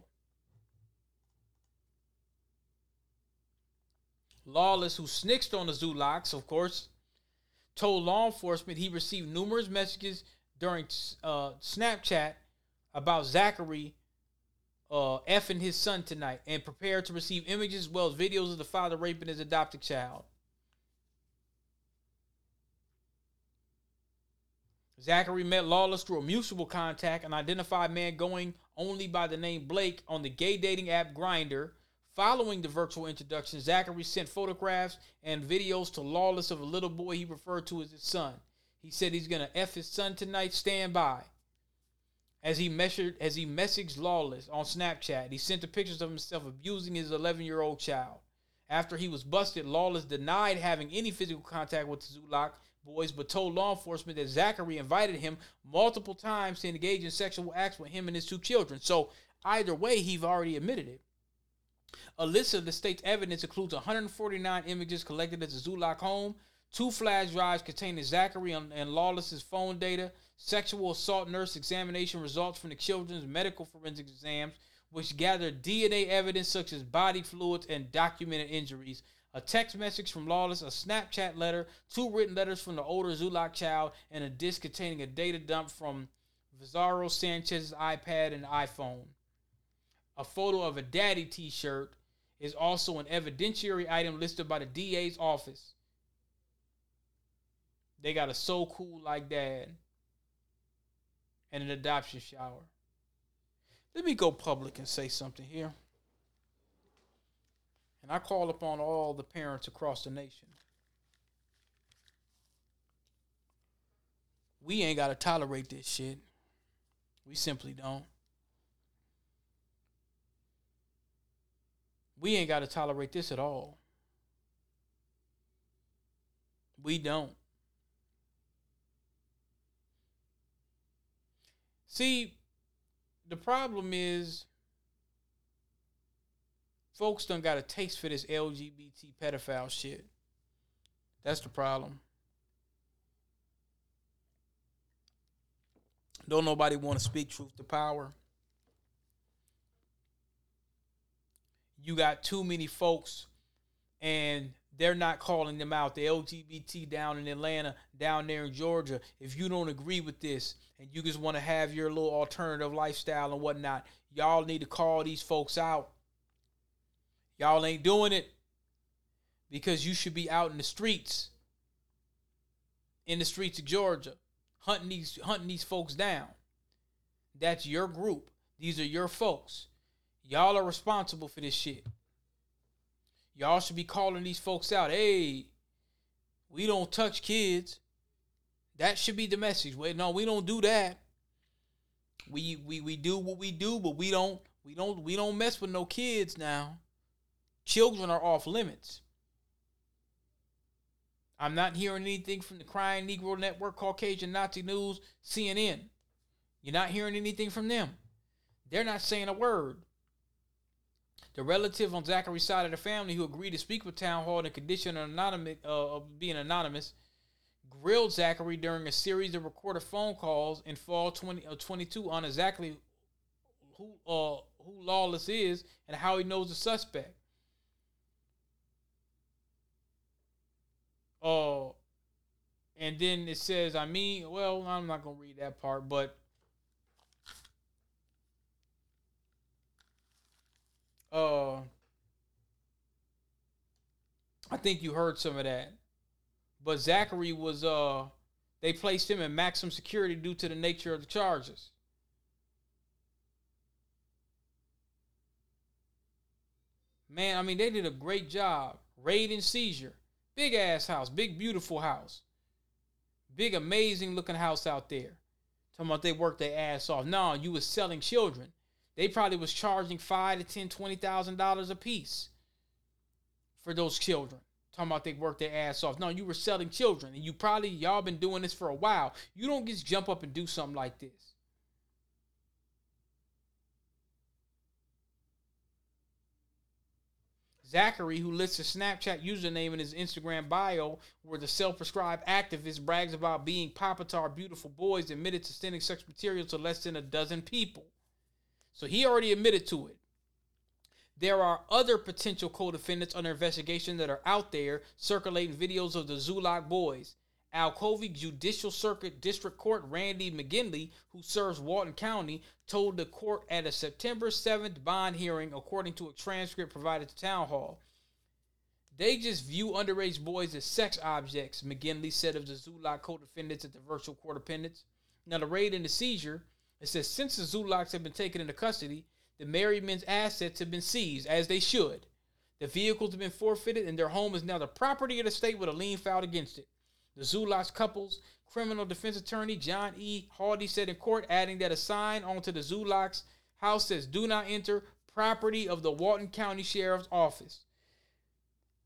Lawless, who snitched on the Zulocks, of course, told law enforcement he received numerous messages during uh, Snapchat about Zachary uh, effing his son tonight and prepare to receive images as well as videos of the father raping his adopted child. Zachary met Lawless through a mutual contact, an identified man going only by the name Blake on the gay dating app Grindr. Following the virtual introduction, Zachary sent photographs and videos to Lawless of a little boy he referred to as his son. He said he's gonna f his son tonight. Stand by. As he measured, as he messaged Lawless on Snapchat, he sent the pictures of himself abusing his 11-year-old child. After he was busted, Lawless denied having any physical contact with the Zulock boys, but told law enforcement that Zachary invited him multiple times to engage in sexual acts with him and his two children. So either way, he've already admitted it. A list of the state's evidence includes 149 images collected at the Zulock home, two flash drives containing Zachary and Lawless's phone data, sexual assault nurse examination results from the children's medical forensic exams, which gathered DNA evidence such as body fluids and documented injuries, a text message from Lawless, a Snapchat letter, two written letters from the older Zulock child, and a disc containing a data dump from Vizarro Sanchez's iPad and iPhone. A photo of a daddy t shirt is also an evidentiary item listed by the DA's office. They got a so cool like dad and an adoption shower. Let me go public and say something here. And I call upon all the parents across the nation. We ain't got to tolerate this shit. We simply don't. We ain't got to tolerate this at all. We don't. See, the problem is folks done got a taste for this LGBT pedophile shit. That's the problem. Don't nobody want to speak truth to power. You got too many folks and they're not calling them out. The LGBT down in Atlanta, down there in Georgia. If you don't agree with this and you just want to have your little alternative lifestyle and whatnot, y'all need to call these folks out. Y'all ain't doing it because you should be out in the streets, in the streets of Georgia, hunting these hunting these folks down. That's your group. These are your folks. Y'all are responsible for this shit. Y'all should be calling these folks out. Hey, we don't touch kids. That should be the message. Wait, no, we don't do that. We we we do what we do, but we don't we don't we don't mess with no kids now. Children are off limits. I'm not hearing anything from the Crying Negro Network, Caucasian Nazi News, CNN. You're not hearing anything from them. They're not saying a word. The relative on Zachary's side of the family who agreed to speak with Town Hall in the condition of, uh, of being anonymous grilled Zachary during a series of recorded phone calls in fall 20, uh, 22 on exactly who uh, who Lawless is and how he knows the suspect. Uh, and then it says, I mean, well, I'm not gonna read that part, but uh I think you heard some of that. But Zachary was uh they placed him in maximum security due to the nature of the charges. Man, I mean they did a great job. Raid and seizure. Big ass house, big beautiful house. Big amazing looking house out there. Talking about they worked their ass off. No, you was selling children. They probably was charging five to ten, twenty thousand dollars a piece for those children. Talking about they worked their ass off. No, you were selling children, and you probably y'all been doing this for a while. You don't just jump up and do something like this. Zachary, who lists a Snapchat username in his Instagram bio, where the self-prescribed activist brags about being Papatar beautiful boys, admitted to sending sex material to less than a dozen people. So he already admitted to it. There are other potential co-defendants under investigation that are out there circulating videos of the Zulock boys. Alcovy Judicial Circuit District Court Randy McGinley, who serves Walton County, told the court at a September 7th bond hearing, according to a transcript provided to Town Hall. They just view underage boys as sex objects, McGinley said of the Zulock co-defendants at the virtual court appendix. Now, the raid and the seizure, it says since the Zulocks have been taken into custody, the married men's assets have been seized, as they should. The vehicles have been forfeited, and their home is now the property of the state with a lien filed against it. The Zulocks couple's criminal defense attorney, John E. Hardy, said in court, adding that a sign onto the Zulocks house says, Do not enter property of the Walton County Sheriff's Office.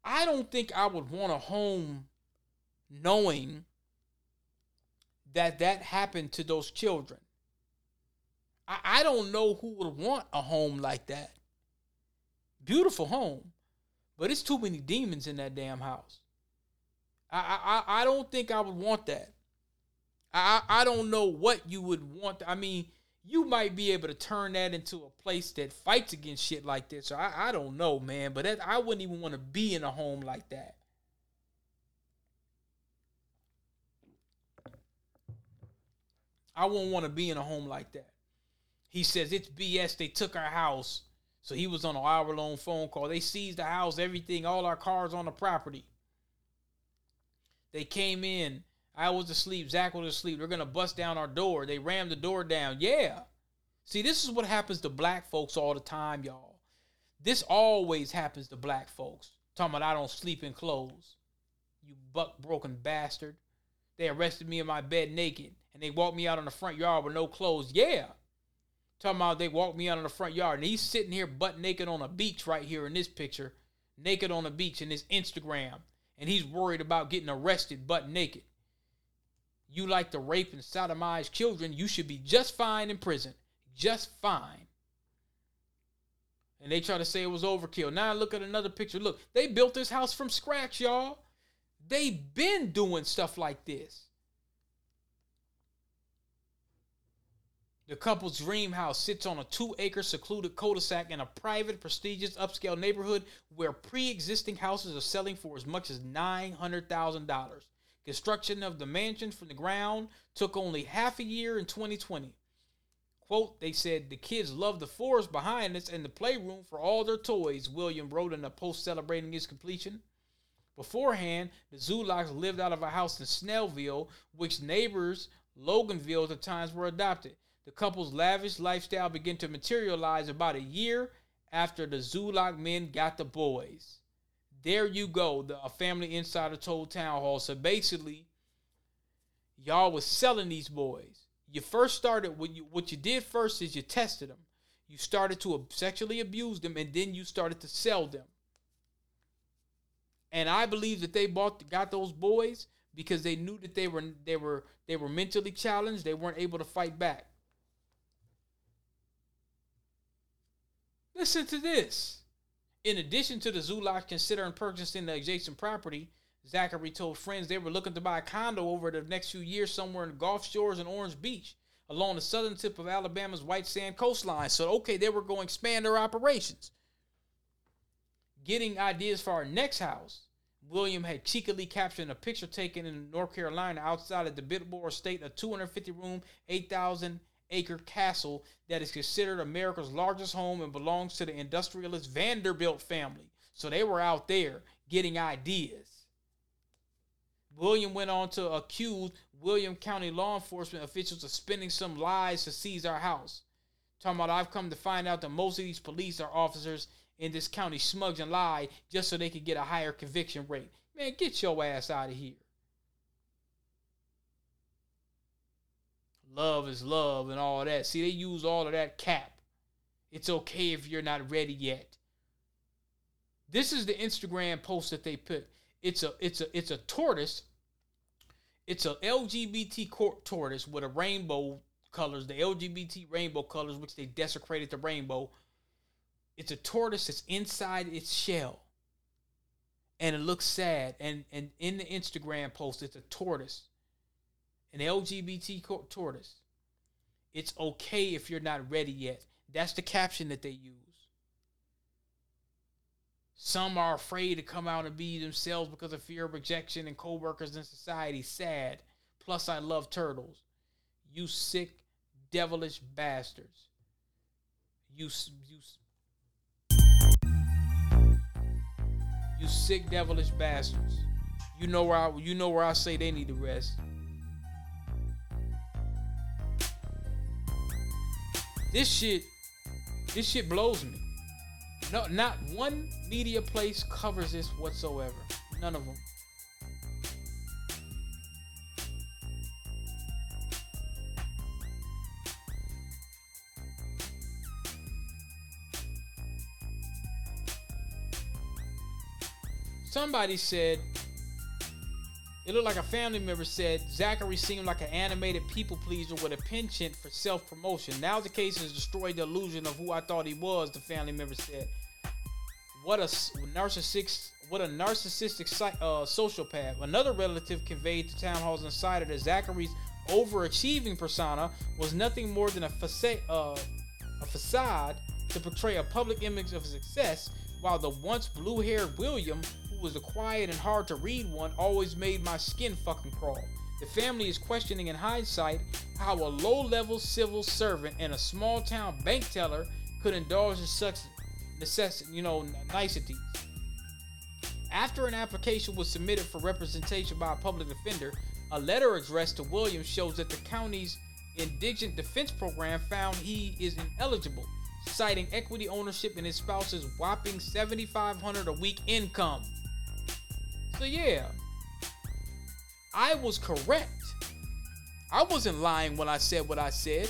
I don't think I would want a home knowing that that happened to those children. I, I don't know who would want a home like that. Beautiful home, but it's too many demons in that damn house. I I, I don't think I would want that. I I don't know what you would want. I mean, you might be able to turn that into a place that fights against shit like this. So I, I don't know, man. But that, I wouldn't even want to be in a home like that. I wouldn't want to be in a home like that. He says it's BS. They took our house. So he was on an hour long phone call. They seized the house, everything, all our cars on the property. They came in. I was asleep. Zach was asleep. They're gonna bust down our door. They rammed the door down. Yeah. See, this is what happens to black folks all the time, y'all. This always happens to black folks. Talking about I don't sleep in clothes. You buck broken bastard. They arrested me in my bed naked and they walked me out on the front yard with no clothes. Yeah. Talking about they walked me out on the front yard and he's sitting here butt naked on a beach right here in this picture. Naked on the beach in his Instagram. And he's worried about getting arrested butt naked. You like to rape and sodomize children, you should be just fine in prison. Just fine. And they try to say it was overkill. Now look at another picture. Look, they built this house from scratch, y'all. They've been doing stuff like this. The couple's dream house sits on a two acre secluded cul de sac in a private, prestigious, upscale neighborhood where pre existing houses are selling for as much as $900,000. Construction of the mansion from the ground took only half a year in 2020. Quote, they said the kids love the forest behind us and the playroom for all their toys, William wrote in a post celebrating its completion. Beforehand, the Zulocks lived out of a house in Snellville, which neighbors Loganville at the times were adopted. The couple's lavish lifestyle began to materialize about a year after the Zulock men got the boys. There you go. The, a family insider told Town Hall. So basically, y'all was selling these boys. You first started what you what you did first is you tested them. You started to sexually abuse them, and then you started to sell them. And I believe that they bought got those boys because they knew that they were they were they were mentally challenged. They weren't able to fight back. Listen to this. In addition to the Zulock considering purchasing the adjacent property, Zachary told friends they were looking to buy a condo over the next few years somewhere in the Gulf Shores and Orange Beach, along the southern tip of Alabama's white sand coastline. So, okay, they were going to expand their operations. Getting ideas for our next house, William had cheekily captured a picture taken in North Carolina outside of the Biltmore Estate, a 250 room, 8,000 acre castle that is considered America's largest home and belongs to the industrialist Vanderbilt family. So they were out there getting ideas. William went on to accuse William County law enforcement officials of spinning some lies to seize our house. Talking about, I've come to find out that most of these police are officers in this county smudge and lie just so they could get a higher conviction rate. Man, get your ass out of here. Love is love and all that. See, they use all of that cap. It's okay if you're not ready yet. This is the Instagram post that they put. It's a it's a it's a tortoise. It's a LGBT court tortoise with a rainbow colors, the LGBT rainbow colors, which they desecrated the rainbow. It's a tortoise that's inside its shell. and it looks sad. And and in the Instagram post, it's a tortoise, an LGBT tortoise. It's okay if you're not ready yet. That's the caption that they use. Some are afraid to come out and be themselves because of fear of rejection and coworkers in society. Sad. Plus, I love turtles. You sick, devilish bastards. You you you sick, devilish bastards. You know where I you know where I say they need to rest. This shit, this shit blows me. No, not one media place covers this whatsoever. None of them. Somebody said it looked like a family member said Zachary seemed like an animated people pleaser with a penchant for self promotion. Now the case has destroyed the illusion of who I thought he was. The family member said, "What a narcissistic, what a narcissistic uh, sociopath." Another relative conveyed to Town Hall's Insider that Zachary's overachieving persona was nothing more than a facade, uh, a facade to portray a public image of success, while the once blue-haired William, was a quiet and hard to read one, always made my skin fucking crawl. The family is questioning in hindsight how a low-level civil servant and a small-town bank teller could indulge in such necessity, you know, niceties. After an application was submitted for representation by a public defender, a letter addressed to Williams shows that the county's indigent defense program found he is ineligible, citing equity ownership in his spouse's whopping 7500 a week income. So yeah, I was correct. I wasn't lying when I said what I said.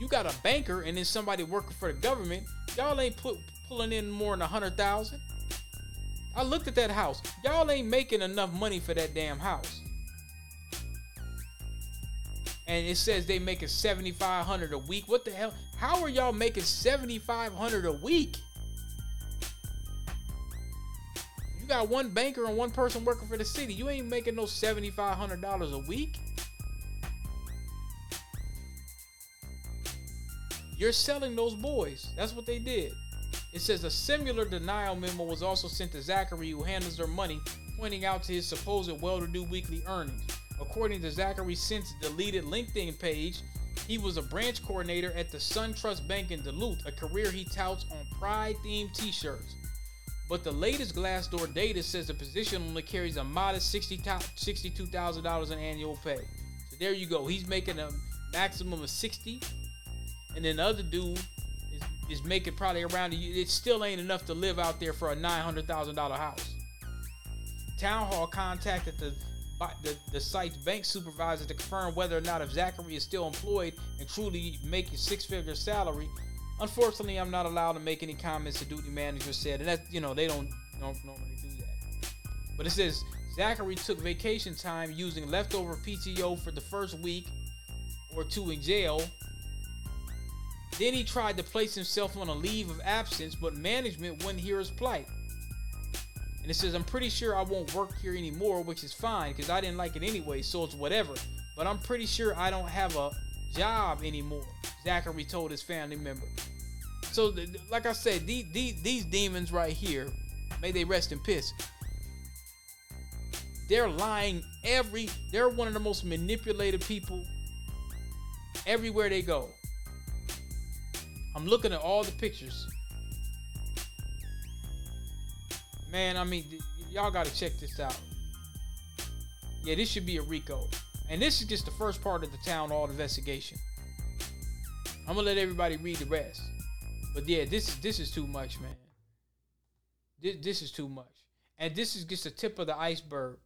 You got a banker and then somebody working for the government. Y'all ain't put, pulling in more than a hundred thousand. I looked at that house. Y'all ain't making enough money for that damn house. And it says they making seventy five hundred a week. What the hell? How are y'all making seventy five hundred a week? You got one banker and one person working for the city. You ain't making no seventy five hundred dollars a week. You're selling those boys. That's what they did. It says a similar denial memo was also sent to Zachary, who handles their money, pointing out to his supposed well-to-do weekly earnings. According to Zachary's since deleted LinkedIn page, he was a branch coordinator at the SunTrust Bank in Duluth, a career he touts on pride-themed T-shirts. But the latest Glassdoor data says the position only carries a modest $60, $62,000 in annual pay. So there you go. He's making a maximum of 60, and then the other dude is, is making probably around. It still ain't enough to live out there for a $900,000 house. Town Hall contacted the, the the site's bank supervisor to confirm whether or not if Zachary is still employed and truly making six-figure salary. Unfortunately, I'm not allowed to make any comments. The duty manager said, and that you know they don't don't normally do that. But it says Zachary took vacation time using leftover PTO for the first week or two in jail. Then he tried to place himself on a leave of absence, but management wouldn't hear his plight. And it says, I'm pretty sure I won't work here anymore, which is fine because I didn't like it anyway, so it's whatever. But I'm pretty sure I don't have a job anymore, Zachary told his family member. So, th- like I said, these, these, these demons right here, may they rest in peace. They're lying every, they're one of the most manipulated people everywhere they go. I'm looking at all the pictures. Man, I mean, y'all got to check this out. Yeah, this should be a RICO. And this is just the first part of the town hall investigation. I'm gonna let everybody read the rest. But yeah, this is this is too much, man. This this is too much. And this is just the tip of the iceberg.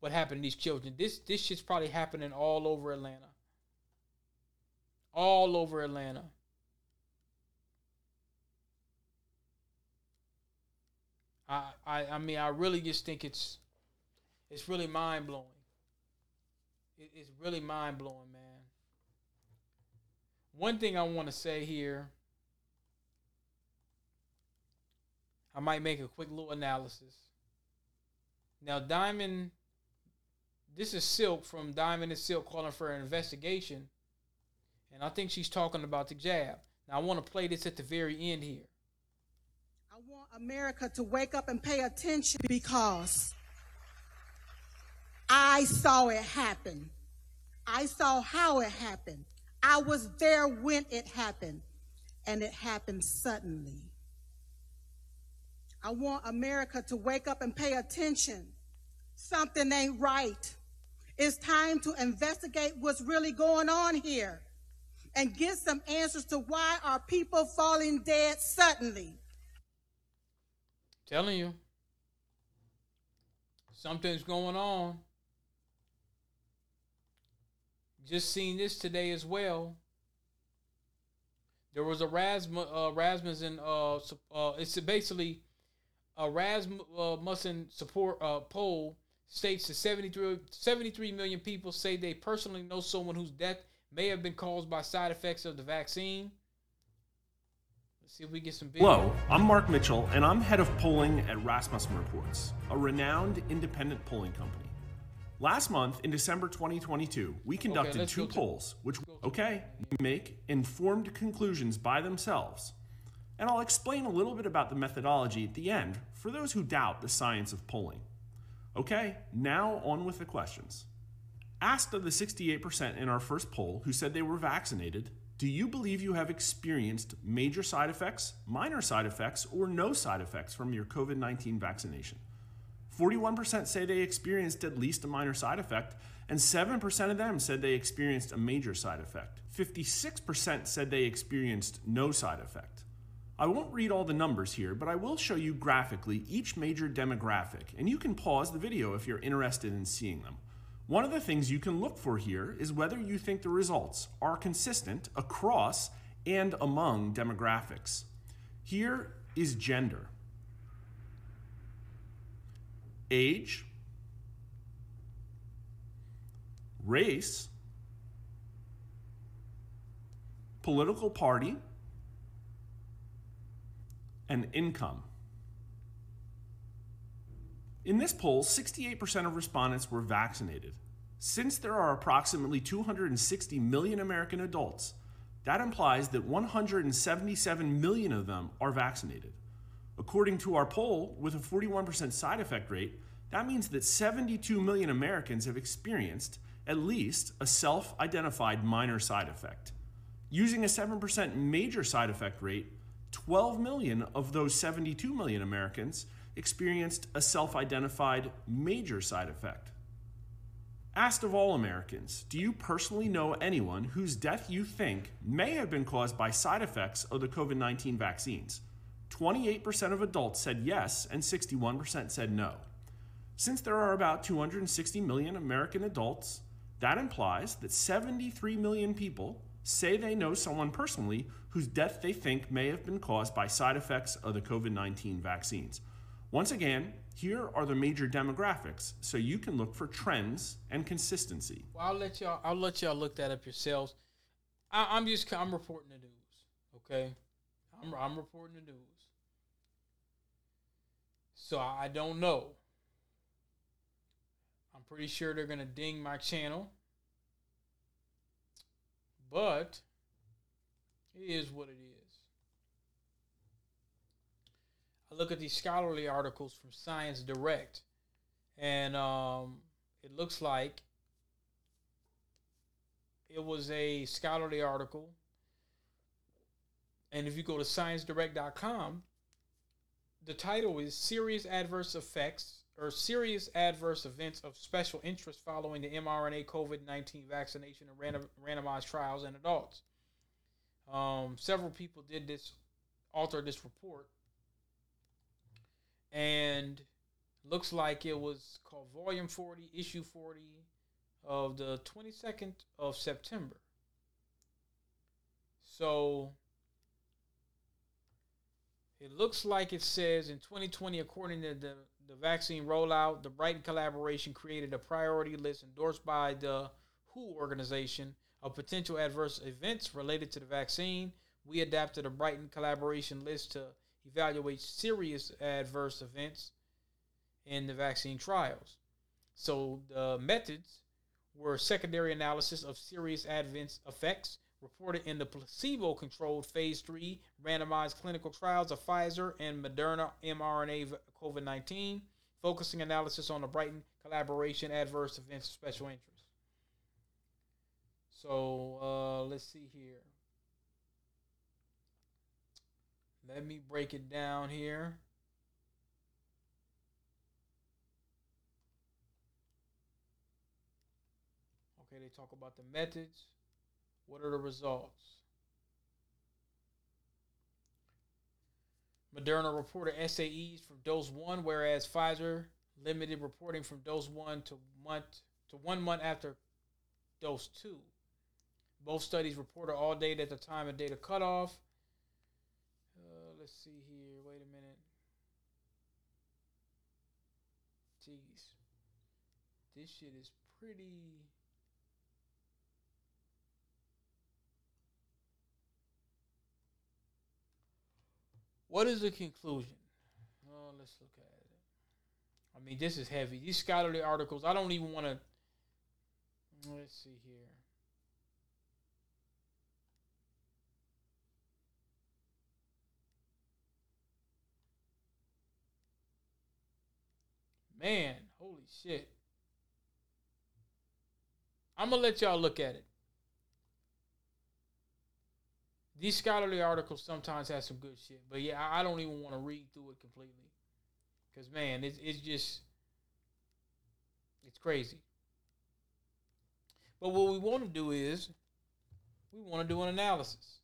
What happened to these children? This this shit's probably happening all over Atlanta. All over Atlanta. I, I I mean I really just think it's it's really mind blowing. It, it's really mind blowing, man. One thing I want to say here, I might make a quick little analysis. Now, Diamond, this is Silk from Diamond and Silk calling for an investigation. And I think she's talking about the jab. Now, I want to play this at the very end here. I want America to wake up and pay attention because I saw it happen. I saw how it happened. I was there when it happened, and it happened suddenly. I want America to wake up and pay attention. Something ain't right. It's time to investigate what's really going on here and get some answers to why are people falling dead suddenly. Telling you. Something's going on. Just seen this today as well. There was a uh, Rasmussen, uh, uh, it's basically a Rasmussen support uh, poll states that 73, 73 million people say they personally know someone whose death may have been caused by side effects of the vaccine. Let's see if we get some. Video. Hello, I'm Mark Mitchell, and I'm head of polling at Rasmussen Reports, a renowned independent polling company. Last month, in December 2022, we conducted okay, two polls, which, okay, make informed conclusions by themselves. And I'll explain a little bit about the methodology at the end for those who doubt the science of polling. Okay, now on with the questions. Asked of the 68% in our first poll who said they were vaccinated, do you believe you have experienced major side effects, minor side effects, or no side effects from your COVID 19 vaccination? 41% say they experienced at least a minor side effect, and 7% of them said they experienced a major side effect. 56% said they experienced no side effect. I won't read all the numbers here, but I will show you graphically each major demographic, and you can pause the video if you're interested in seeing them. One of the things you can look for here is whether you think the results are consistent across and among demographics. Here is gender, age, race, political party, and income. In this poll, 68% of respondents were vaccinated. Since there are approximately 260 million American adults, that implies that 177 million of them are vaccinated. According to our poll, with a 41% side effect rate, that means that 72 million Americans have experienced at least a self identified minor side effect. Using a 7% major side effect rate, 12 million of those 72 million Americans experienced a self identified major side effect. Asked of all Americans, do you personally know anyone whose death you think may have been caused by side effects of the COVID 19 vaccines? 28% of adults said yes, and 61% said no. Since there are about 260 million American adults, that implies that 73 million people say they know someone personally whose death they think may have been caused by side effects of the COVID 19 vaccines. Once again, here are the major demographics, so you can look for trends and consistency. Well, I'll let y'all. I'll let y'all look that up yourselves. I, am just. I'm reporting the news. Okay, I'm. I'm reporting the news. So I don't know. I'm pretty sure they're gonna ding my channel, but it is what it is. I look at these scholarly articles from Science Direct, and um, it looks like it was a scholarly article. And if you go to sciencedirect.com, the title is Serious Adverse Effects or Serious Adverse Events of Special Interest Following the mRNA COVID 19 Vaccination and random, Randomized Trials in Adults. Um, several people did this, alter this report and looks like it was called Volume 40, Issue 40 of the 22nd of September. So it looks like it says in 2020, according to the, the vaccine rollout, the Brighton collaboration created a priority list endorsed by the WHO organization of potential adverse events related to the vaccine. We adapted a Brighton collaboration list to evaluate serious adverse events in the vaccine trials. So the methods were secondary analysis of serious adverse effects reported in the placebo-controlled phase 3 randomized clinical trials of Pfizer and Moderna mRNA COVID-19, focusing analysis on the Brighton collaboration adverse events of special interest. So uh, let's see here. Let me break it down here. Okay, they talk about the methods. What are the results? Moderna reported SAEs from dose one, whereas Pfizer limited reporting from dose one to month to one month after dose two. Both studies reported all data at the time of data cutoff. Uh, let's see here. Wait a minute. Jeez. This shit is pretty. What is the conclusion? Oh, let's look at it. I mean, this is heavy. These scholarly articles, I don't even want to. Let's see here. Man, holy shit. I'm going to let y'all look at it. These scholarly articles sometimes have some good shit, but yeah, I don't even want to read through it completely. Because, man, it's, it's just, it's crazy. But what we want to do is, we want to do an analysis.